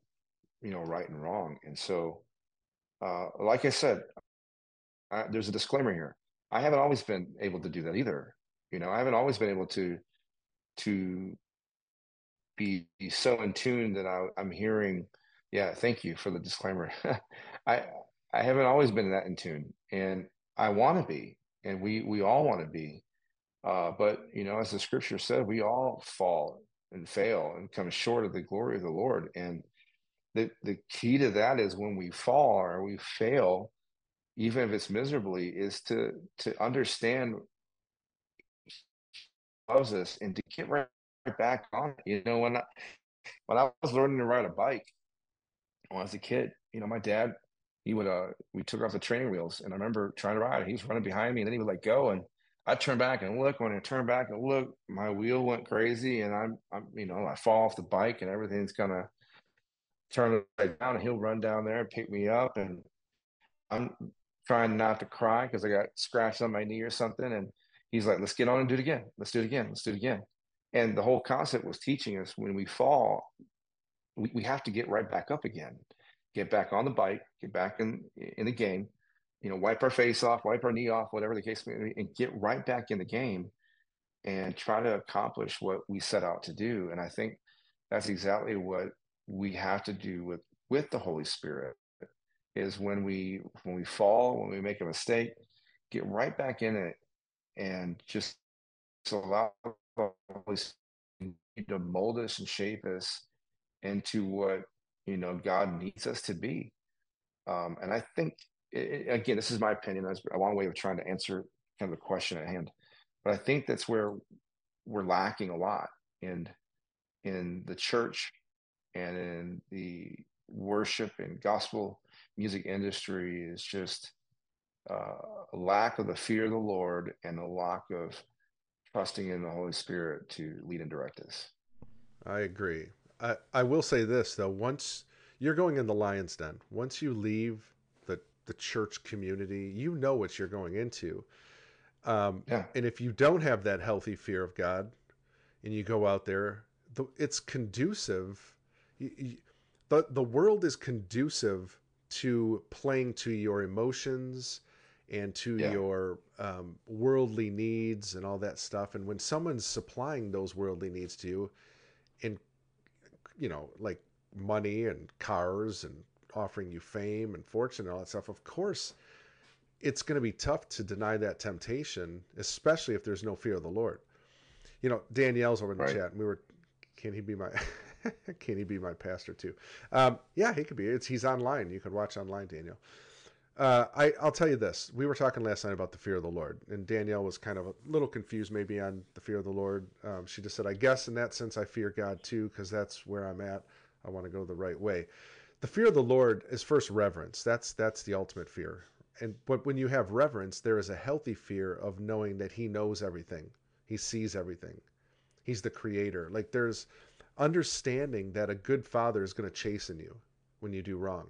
Speaker 2: you know right and wrong. And so, uh, like I said, I, there's a disclaimer here. I haven't always been able to do that either. You know, I haven't always been able to to be, so in tune that I, I'm hearing. Yeah, thank you for the disclaimer. *laughs* I I haven't always been that in tune, and I want to be, and we we all want to be. Uh, but you know, as the scripture said, we all fall and fail and come short of the glory of the Lord. And the the key to that is when we fall or we fail, even if it's miserably, is to to understand loves us and to get right back on it. You know, when I, when I was learning to ride a bike when I was a kid, you know, my dad, he would, uh, we took off the training wheels and I remember trying to ride. He was running behind me and then he would let go. And I turned back and look. When I turned back and look, my wheel went crazy and I'm, I'm, you know, I fall off the bike and everything's gonna turn it down and he'll run down there and pick me up. And I'm trying not to cry because I got scratched on my knee or something. And he's like, let's get on and do it again. Let's do it again. Let's do it again. And the whole concept was teaching us when we fall, we, we have to get right back up again, get back on the bike, get back in in the game, you know, wipe our face off, wipe our knee off, whatever the case may be, and get right back in the game and try to accomplish what we set out to do. And I think that's exactly what we have to do with with the Holy Spirit is when we when we fall, when we make a mistake, get right back in it and just allow the Holy Spirit to mold us and shape us into what you know God needs us to be. Um, and I think, it, again, this is my opinion. That's a long way of trying to answer kind of the question at hand. But I think that's where we're lacking a lot in in the church and in the worship and gospel music industry is just uh, a lack of the fear of the Lord and a lack of trusting in the Holy Spirit to lead and direct us.
Speaker 1: I agree. I, I will say this though, once you're going in the lion's den, once you leave the the church community, you know what you're going into. Um, yeah. And if you don't have that healthy fear of God, and you go out there, the, it's conducive. The the world is conducive to playing to your emotions and to yeah. your um, worldly needs and all that stuff. And when someone's supplying those worldly needs to you, in you know, like money and cars and offering you fame and fortune and all that stuff, of course, it's going to be tough to deny that temptation, especially if there's no fear of the Lord. You know, Danielle's over in the right. chat, and we were, can he be my, *laughs* *laughs* can he be my pastor too? Um, yeah, he could be. It's he's online. You could watch online, Daniel. Uh, I, I'll tell you this. We were talking last night about the fear of the Lord, and Danielle was kind of a little confused maybe on the fear of the Lord. Um, she just said, I guess in that sense, I fear God too, because that's where I'm at. I want to go the right way. The fear of the Lord is first reverence. That's that's the ultimate fear. And but when you have reverence, there is a healthy fear of knowing that He knows everything. He sees everything. He's the creator. Like there's understanding that a good father is going to chasten you when you do wrong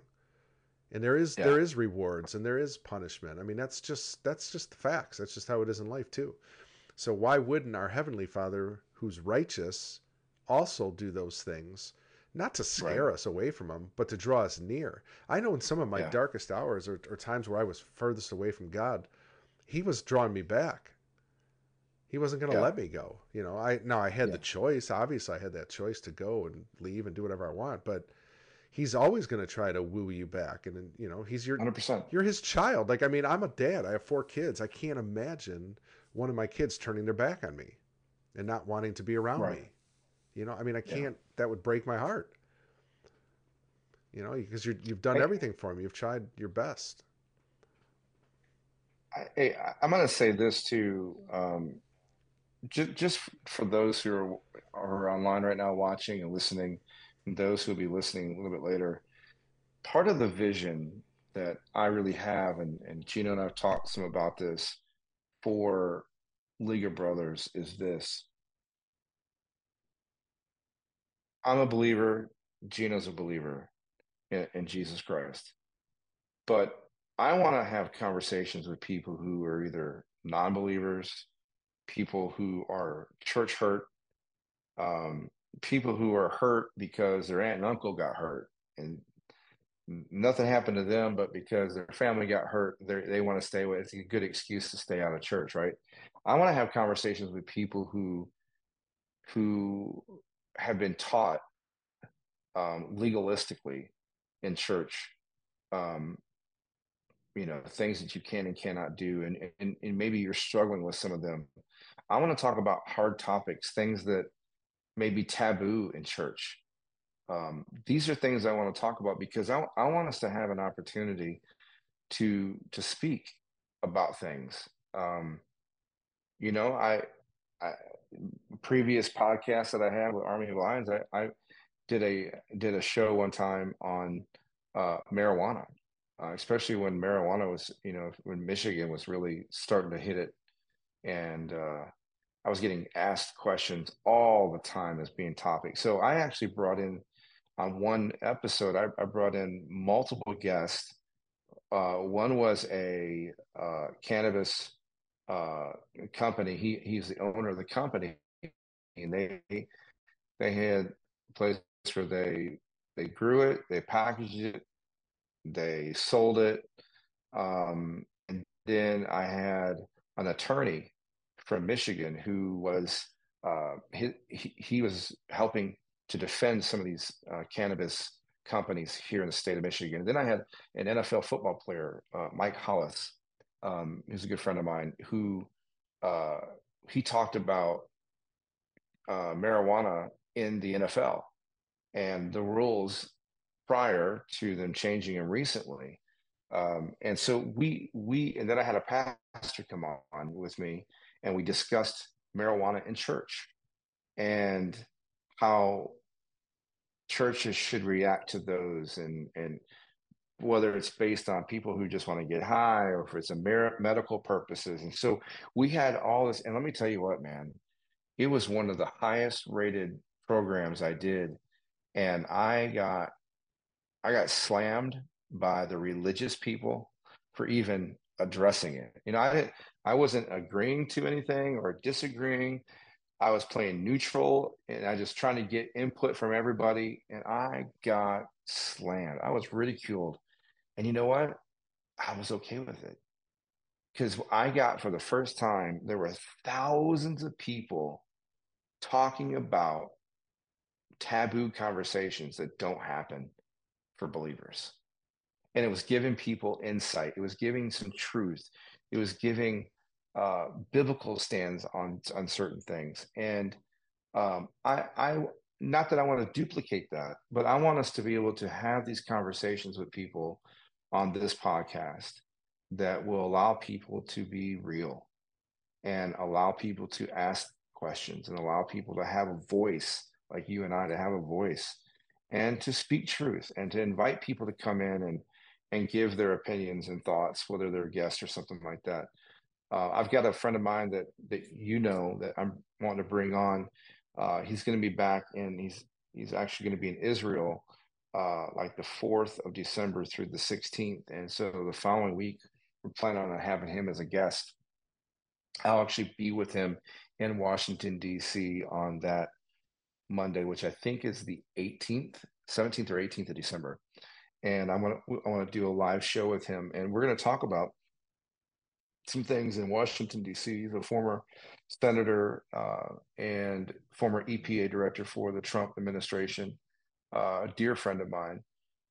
Speaker 1: and there is yeah. there is rewards and there is punishment i mean that's just that's just the facts that's just how it is in life too so why wouldn't our heavenly father who's righteous also do those things not to scare right. us away from him but to draw us near i know in some of my yeah. darkest hours or, or, times where i was furthest away from god he was drawing me back. He wasn't going to
Speaker 2: Yeah.
Speaker 1: let me go. You know, I now I had
Speaker 2: Yeah.
Speaker 1: the choice. Obviously, I had that choice to go and leave and do whatever I want. But he's always going to try to woo you back. And then, you know, he's your
Speaker 2: 100%.
Speaker 1: you're his child. Like I mean, I'm a dad. I have four kids. I can't imagine one of my kids turning their back on me and not wanting to be around
Speaker 2: Right.
Speaker 1: me. You know, I mean, I can't. That would break my heart. You know, because you you've done
Speaker 2: Hey.
Speaker 1: everything for him. You've tried your best.
Speaker 2: I, hey, I- I'm going to say this too. Um, just, just for those who are, are online right now watching and listening, and those who will be listening a little bit later, part of the vision that I really have, and, and Gino and I've talked some about this for League of Brothers, is this. I'm a believer, Gino's a believer in, in Jesus Christ. But I want to have conversations with people who are either non believers, people who are church hurt, um, people who are hurt because their aunt and uncle got hurt and nothing happened to them, but because their family got hurt, they want to stay away. It's a good excuse to stay out of church, right? I want to have conversations with people who who have been taught um, legalistically in church, um, you know, things that you can and cannot do, and, and and maybe you're struggling with some of them. I want to talk about hard topics, things that may be taboo in church. Um, these are things I want to talk about because I, I want us to have an opportunity to to speak about things. Um, you know, I, I previous podcast that I had with Army of Lions, I, I did a did a show one time on uh, marijuana, uh, especially when marijuana was, you know, when Michigan was really starting to hit it, and uh, I was getting asked questions all the time as being topic. So I actually brought in on one episode, I, I brought in multiple guests. Uh, one was a uh, cannabis uh, company. He he's the owner of the company, and they they had a place where they they grew it, they packaged it, they sold it, um, and then I had an attorney from Michigan who was uh, he, he was helping to defend some of these uh, cannabis companies here in the state of Michigan. And then I had an NFL football player, uh, Mike Hollis, um, who's a good friend of mine, who uh, he talked about uh, marijuana in the NFL and the rules prior to them changing them recently. Um, and so we we and then I had a pastor come on with me, and we discussed marijuana in church and how churches should react to those and and whether it's based on people who just want to get high or if it's a mer- medical purposes. And so we had all this and let me tell you what man it was one of the highest rated programs i did and i got i got slammed by the religious people for even addressing it. You know i i wasn't agreeing to anything or disagreeing I was playing neutral and I just trying to get input from everybody and I got slammed. I was ridiculed. And you know what? I was okay with it. Because I got for the first time, there were thousands of people talking about taboo conversations that don't happen for believers. And it was giving people insight, it was giving some truth, it was giving uh, biblical stands on on certain things. And um, I, I, not that I want to duplicate that, but I want us to be able to have these conversations with people on this podcast that will allow people to be real and allow people to ask questions and allow people to have a voice like you and I to have a voice and to speak truth and to invite people to come in and and give their opinions and thoughts, whether they're guests or something like that. Uh, I've got a friend of mine that that you know that I'm wanting to bring on. Uh, he's going to be back, and he's he's actually going to be in Israel, uh, like the fourth of December through the 16th, and so the following week we're planning on having him as a guest. I'll actually be with him in Washington D.C. on that Monday, which I think is the 18th, 17th or 18th of December, and I want to I want to do a live show with him, and we're going to talk about some things in Washington D.C. He's a former senator uh, and former EPA director for the Trump administration, uh, a dear friend of mine.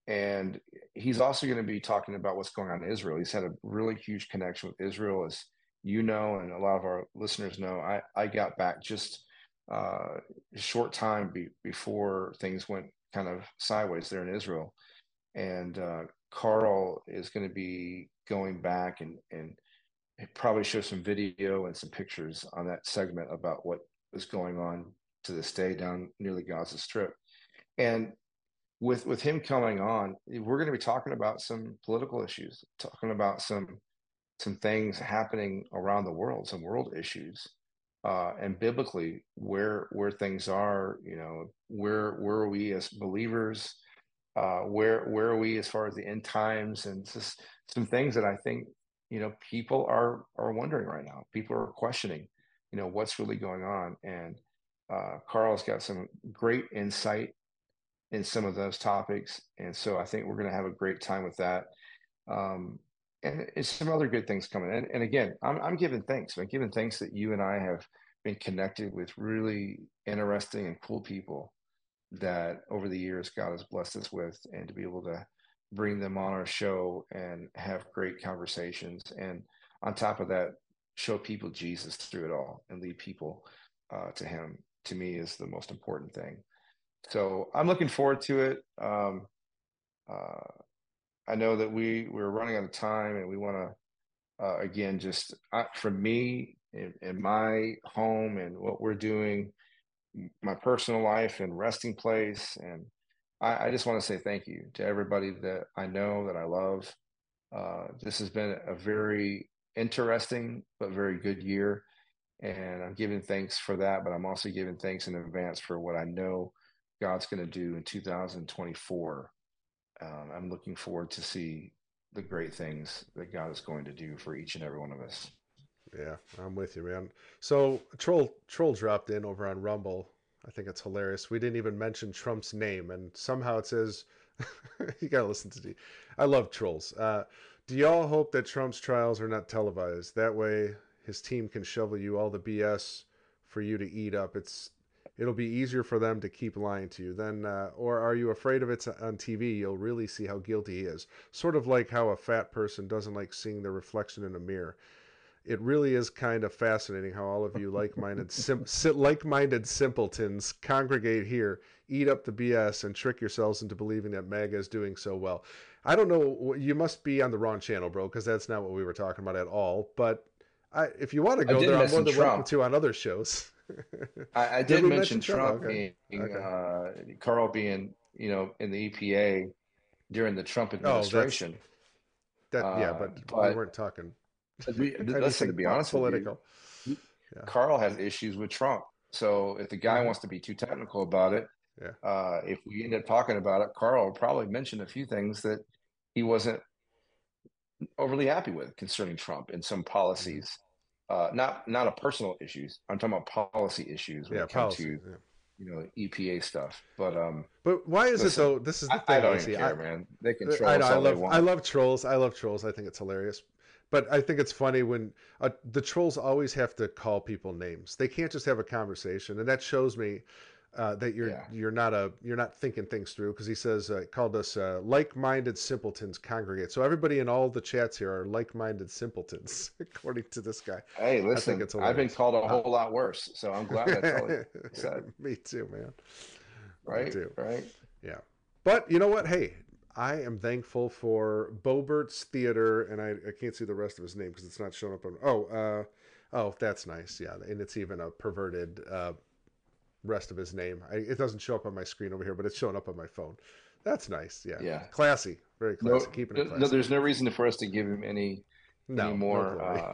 Speaker 2: And he's also going to be talking about what's going on in Israel. He's had a really huge connection with Israel, as you know, and a lot of our listeners know. I, I got back just uh, a short time be, before things went kind of sideways there in Israel. And uh, Carl is going to be going back and, and probably show some video and some pictures on that segment about what is going on to this day down near the Gaza Strip. And with with him coming on, we're going to be talking about some political issues, talking about some some things happening around the world, some world issues, uh, and biblically where where things are. You know, where where are we as believers? Uh, where where are we as far as the end times? And just some things that I think you know people are are wondering right now. People are questioning, you know, what's really going on. And uh, Carl's got some great insight in some of those topics. And so I think we're going to have a great time with that. Um, and it's some other good things coming. And, and again, I'm, I'm giving thanks. I'm giving thanks that you and I have been connected with really interesting and cool people that over the years God has blessed us with, and to be able to bring them on our show and have great conversations. And on top of that, show people Jesus through it all and lead people uh, to Him. To me, is the most important thing. So I'm looking forward to it. Um, uh, I know that we we're running out of time, and we want to uh, again just uh, for me in, in, my home and what we're doing, my personal life and resting place, and I, I just want to say thank you to everybody that I know that I love. Uh, this has been a very interesting but very good year, and I'm giving thanks for that. But I'm also giving thanks in advance for what I know God's going to do in 2024. Um, I'm looking forward to see the great things that God is going to do for each and every one of us.
Speaker 1: Yeah, I'm with you, man. So troll troll dropped in over on Rumble. I think it's hilarious. We didn't even mention Trump's name, and somehow it says *laughs* you gotta listen to. I love trolls. Uh, do y'all hope that Trump's trials are not televised? That way, his team can shovel you all the BS for you to eat up. It's it'll be easier for them to keep lying to you. Then, uh, or are you afraid of it on TV? You'll really see how guilty he is. Sort of like how a fat person doesn't like seeing their reflection in a mirror. It really is kind of fascinating how all of you like-minded, sim- *laughs* like-minded simpletons congregate here, eat up the BS, and trick yourselves into believing that MAGA is doing so well. I don't know. You must be on the wrong channel, bro, because that's not what we were talking about at all. But I, if you want to go there, I'm more than welcome to on other shows.
Speaker 2: I, I *laughs* did, did mention Trump, Trump okay. being okay. Uh, Carl being you know in the EPA during the Trump oh, administration.
Speaker 1: Oh, that yeah, but, uh, but, we weren't talking.
Speaker 2: We, listen, to be *laughs* honest, political. You, yeah. Carl has issues with Trump. So if the guy mm-hmm. wants to be too technical about it, yeah. uh, if we end up talking about it, Carl will probably mention a few things that he wasn't overly happy with concerning Trump and some policies uh, not not a personal issues. I'm talking about policy issues when yeah, it comes policy, to yeah. you know EPA stuff. But um,
Speaker 1: but why is listen, it though? This is the thing. I
Speaker 2: don't even care, I, man. They can troll
Speaker 1: I,
Speaker 2: know,
Speaker 1: I love I love trolls. I love trolls. I think it's hilarious. But I think it's funny when uh, the trolls always have to call people names. They can't just have a conversation, and that shows me uh, that you're yeah. you're not a you're not thinking things through because he says uh, called us uh, like-minded simpletons congregate. So everybody in all the chats here are like-minded simpletons, *laughs* according to this guy.
Speaker 2: Hey, listen, I've been called a uh, whole lot worse, so I'm glad that's all he *laughs* said.
Speaker 1: Me too, man.
Speaker 2: Right, too. right.
Speaker 1: Yeah, but you know what? Hey, I am thankful for Bobert's Theater, and I, I can't see the rest of his name because it's not showing up on. Oh, uh, oh, that's nice. Yeah, and it's even a perverted uh, rest of his name. I, it doesn't show up on my screen over here, but it's showing up on my phone. That's nice. Yeah.
Speaker 2: Yeah.
Speaker 1: Classy. Very classy.
Speaker 2: No,
Speaker 1: Keeping it classy.
Speaker 2: No, there's no reason for us to give him any, no, any more, no glory. Uh,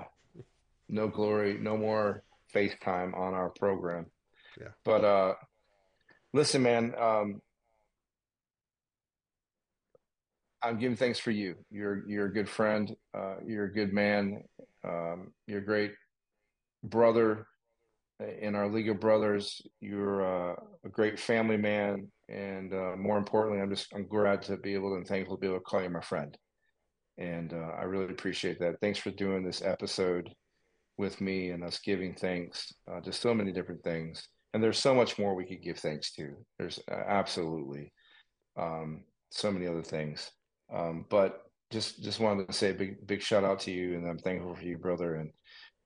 Speaker 2: no glory, no more FaceTime on our program.
Speaker 1: Yeah.
Speaker 2: But uh, listen, man, um, I'm giving thanks for you. You're you're a good friend. Uh, you're a good man. Um, you're a great brother in our League of Brothers. You're uh, a great family man, and uh, more importantly, I'm just I'm glad to be able and thankful to be able to call you my friend. And uh, I really appreciate that. Thanks for doing this episode with me and us giving thanks uh, to so many different things. And there's so much more we could give thanks to. There's uh, absolutely um, so many other things. Um, but just just wanted to say a big big shout out to you, and I'm thankful for you, brother. And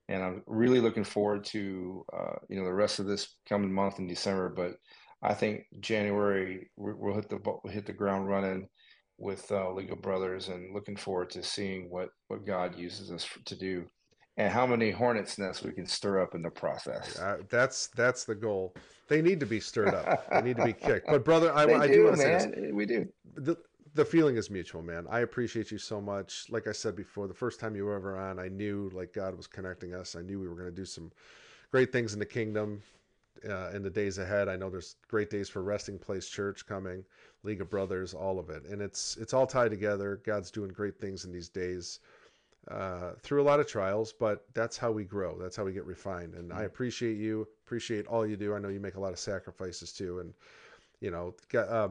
Speaker 2: and I'm really looking forward to uh, you know the rest of this coming month in December. But I think January we'll hit the we'll hit the ground running with uh, League of Brothers, and looking forward to seeing what what God uses us for, to do and how many hornets nests we can stir up in the process.
Speaker 1: Uh, that's that's the goal. They need to be stirred up. they need to be kicked. *laughs* But brother, I, I do, do want to say this.
Speaker 2: We do.
Speaker 1: The, the feeling is mutual, man. I appreciate you so much. Like I said before, the first time you were ever on, I knew like God was connecting us. I knew we were going to do some great things in the kingdom uh, in the days ahead. I know there's great days for Resting Place Church coming, League of Brothers, all of it, and it's it's all tied together. God's doing great things in these days uh, through a lot of trials, but that's how we grow. That's how we get refined. And I mm-hmm. appreciate you, appreciate all you do. I know you make a lot of sacrifices too. And, you know, uh,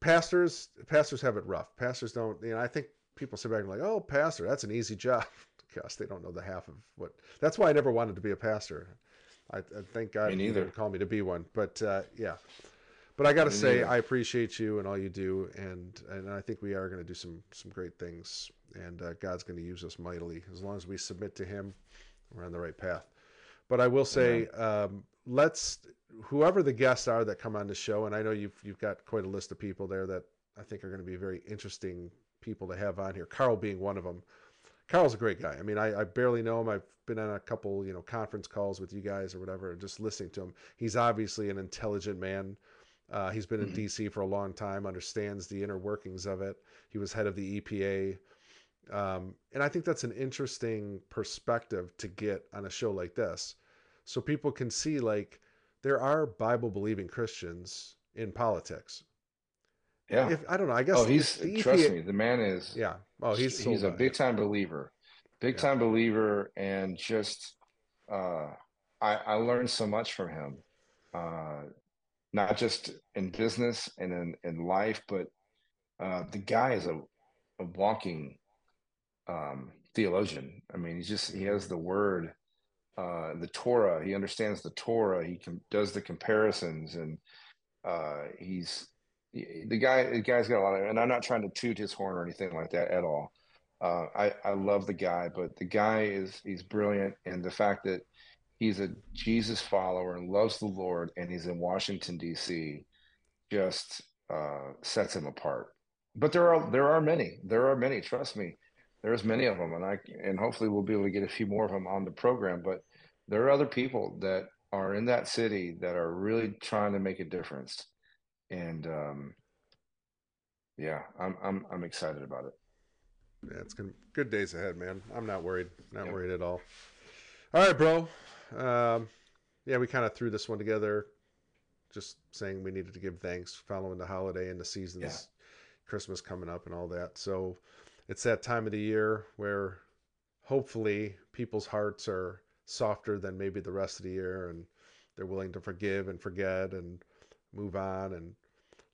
Speaker 1: pastors, pastors have it rough. Pastors don't, you know, I think people sit back and like, oh, pastor, that's an easy job. *laughs* Gosh, they don't know the half of what, that's why I never wanted to be a pastor. I, I thank God
Speaker 2: he didn't
Speaker 1: call me to be one, but uh, yeah. But I got to say, I appreciate you and all you do, and and I think we are going to do some some great things and uh, God's going to use us mightily as long as we submit to Him. We're on the right path. But I will say, um, let's whoever the guests are that come on the show, and I know you've you've got quite a list of people there that I think are going to be very interesting people to have on here. Carl being one of them. Carl's a great guy. I mean, I, I barely know him. I've been on a couple, you know, conference calls with you guys or whatever, just listening to him. He's obviously an intelligent man. Uh, he's been in mm-hmm. DC for a long time, understands the inner workings of it. He was head of the EPA. Um, and I think that's an interesting perspective to get on a show like this. So people can see like there are Bible believing Christians in politics.
Speaker 2: Yeah.
Speaker 1: If I don't know, I guess
Speaker 2: Oh, he's EPA, trust me, the man is
Speaker 1: Yeah. Oh, he's
Speaker 2: he's a big time believer. Big yeah. time believer and just uh I I learned so much from him. Uh not just in business and in, in life, but uh, the guy is a, a walking um, theologian. I mean, he's just he has the word, uh, the Torah. He understands the Torah. He can, does the comparisons, and uh, he's the guy. The guy's got a lot of. And I'm not trying to toot his horn or anything like that at all. Uh, I I love the guy, but the guy is he's brilliant, and the fact that he's a Jesus follower and loves the Lord, and he's in Washington D.C. just uh, sets him apart. But there are there are many. There are many. Trust me there's many of them, and I and hopefully we'll be able to get a few more of them on the program. But there are other people that are in that city that are really trying to make a difference, and um, yeah, I'm I'm I'm excited about it.
Speaker 1: Yeah, it's gonna good days ahead, man. I'm not worried, not yep. worried at all. All right, bro. Um, yeah, we kind of threw this one together, just saying we needed to give thanks following the holiday and the seasons, yeah. Christmas coming up and all that. So it's that time of the year where hopefully people's hearts are softer than maybe the rest of the year and they're willing to forgive and forget and move on and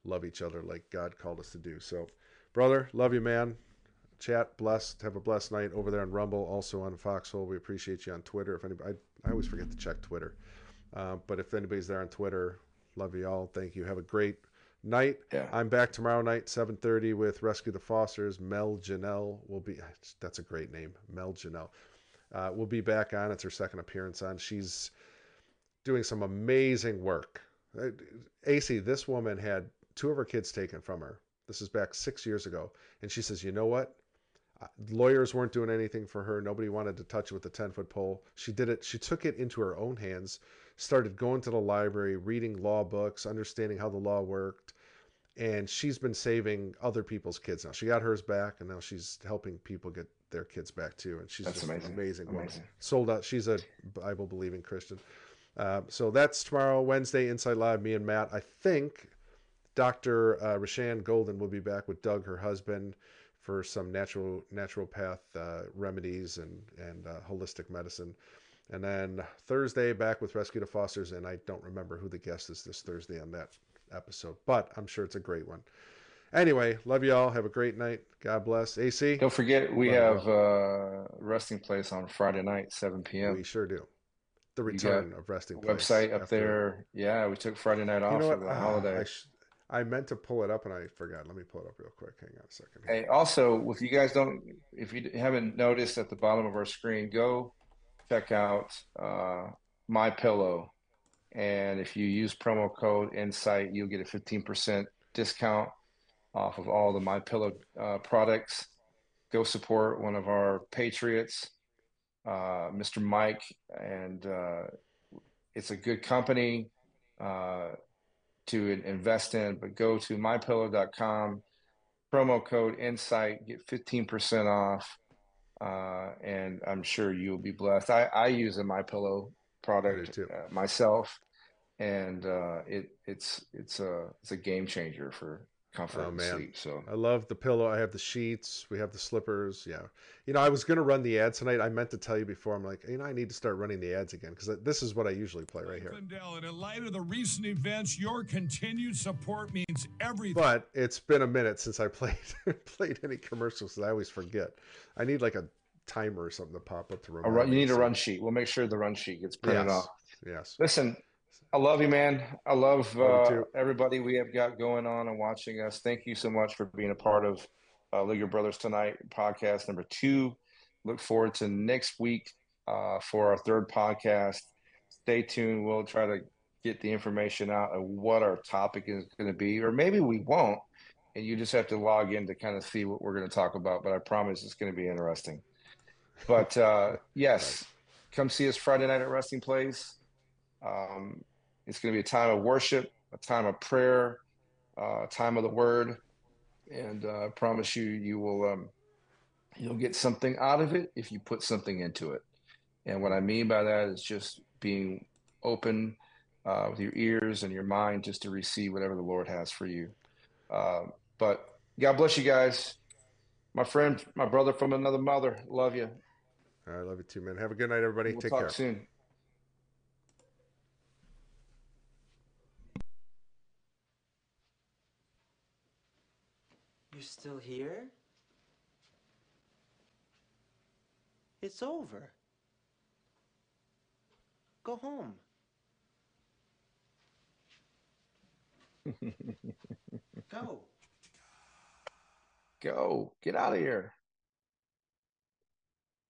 Speaker 1: love each other like God called us to do. So, brother, love you, man. Chat, blessed. Have a blessed night over there on Rumble, also on Foxhole. We appreciate you on Twitter. If anybody, I, I always forget to check Twitter, uh, but if anybody's there on Twitter, love you all. Thank you. Have a great night. Yeah. I'm back tomorrow night, 7:30 with Rescue the Fosters. Mel Janelle will be. That's a great name, Mel Janelle. Uh, will be back on. It's her second appearance on. She's doing some amazing work. Uh, AC, this woman had two of her kids taken from her. This is back six years ago, and she says, "You know what? Lawyers weren't doing anything for her. Nobody wanted to touch it with a 10 foot pole. She did it. She took it into her own hands, started going to the library, reading law books, understanding how the law worked. And she's been saving other people's kids now. She got hers back, and now she's helping people get their kids back too. And she's
Speaker 2: that's
Speaker 1: just
Speaker 2: amazing.
Speaker 1: amazing,
Speaker 2: amazing.
Speaker 1: Sold out. She's a Bible believing Christian. Uh, so that's tomorrow, Wednesday, Insight Live. Me and Matt. I think Dr. Uh, Rashan Golden will be back with Doug, her husband for some natural naturopath uh, remedies and and uh, holistic medicine. And then Thursday back with Rescue the Fosters, and I don't remember who the guest is this Thursday on that episode, but I'm sure it's a great one. Anyway, love you all. Have a great night. God bless. AC.
Speaker 2: Don't forget, we
Speaker 1: Love
Speaker 2: have uh, Resting Place on Friday night, 7 p.m.
Speaker 1: We sure do. The return of resting place
Speaker 2: Website up
Speaker 1: after-
Speaker 2: there. Yeah, we took Friday night
Speaker 1: You
Speaker 2: off
Speaker 1: know
Speaker 2: for the
Speaker 1: Ah,
Speaker 2: holiday.
Speaker 1: I, sh- I meant to pull it up and I forgot. Let me pull it up real quick. Hang on a second.
Speaker 2: Hey, also, if you guys don't, if you haven't noticed at the bottom of our screen, go check out uh, My Pillow, and if you use promo code Insight, you'll get a fifteen percent discount off of all the My Pillow uh, products. Go support one of our patriots, uh, Mr. Mike, and uh, it's a good company uh, to invest in. But go to mypillow.com promo code insight get 15% off uh, and i'm sure you'll be blessed. I, I use a my pillow product uh, myself and uh, it it's it's a it's a game changer for comfort
Speaker 1: Oh, man.
Speaker 2: sleep so
Speaker 1: I love the pillow. I have the sheets. We have the slippers. Yeah. You know, I was going to run the ads tonight. I meant to tell you before. I'm like, you know, I need to start running the ads again because this is what I usually play right here.
Speaker 3: Lindell, and in light of the recent events, your continued support means everything.
Speaker 1: But it's been a minute since I *laughs* played played any commercials. 'cause I always forget. I need like a timer or something to pop up to
Speaker 2: a run, you
Speaker 1: me,
Speaker 2: need a run sheet we'll make sure the run sheet gets printed
Speaker 1: Yes.
Speaker 2: off
Speaker 1: Yes.
Speaker 2: Listen, I love you, man. I love
Speaker 1: Love
Speaker 2: uh, everybody we have got going on and watching us. Thank you so much for being a part of uh, Brothers Tonight podcast number two. Look forward to next week uh, for our third podcast. Stay tuned. We'll try to get the information out of what our topic is going to be, or maybe we won't. And you just have to log in to kind of see what we're going to talk about. But I promise it's going to be interesting. But uh, yes, come see us Friday night at Resting Place. Um, it's going to be a time of worship, a time of prayer, uh, a time of the Word, and uh, I promise you, you will um, you'll get something out of it if you put something into it. And what I mean by that is just being open uh, with your ears and your mind, just to receive whatever the Lord has for you. Uh, but God bless you guys, my friend, my brother from another mother. Love you.
Speaker 1: I love you too, man. Have a good night, everybody.
Speaker 2: We'll
Speaker 1: Take
Speaker 2: talk
Speaker 1: care.
Speaker 2: soon.
Speaker 4: Still here? It's over. Go home. *laughs* Go.
Speaker 2: Go. Get out of here.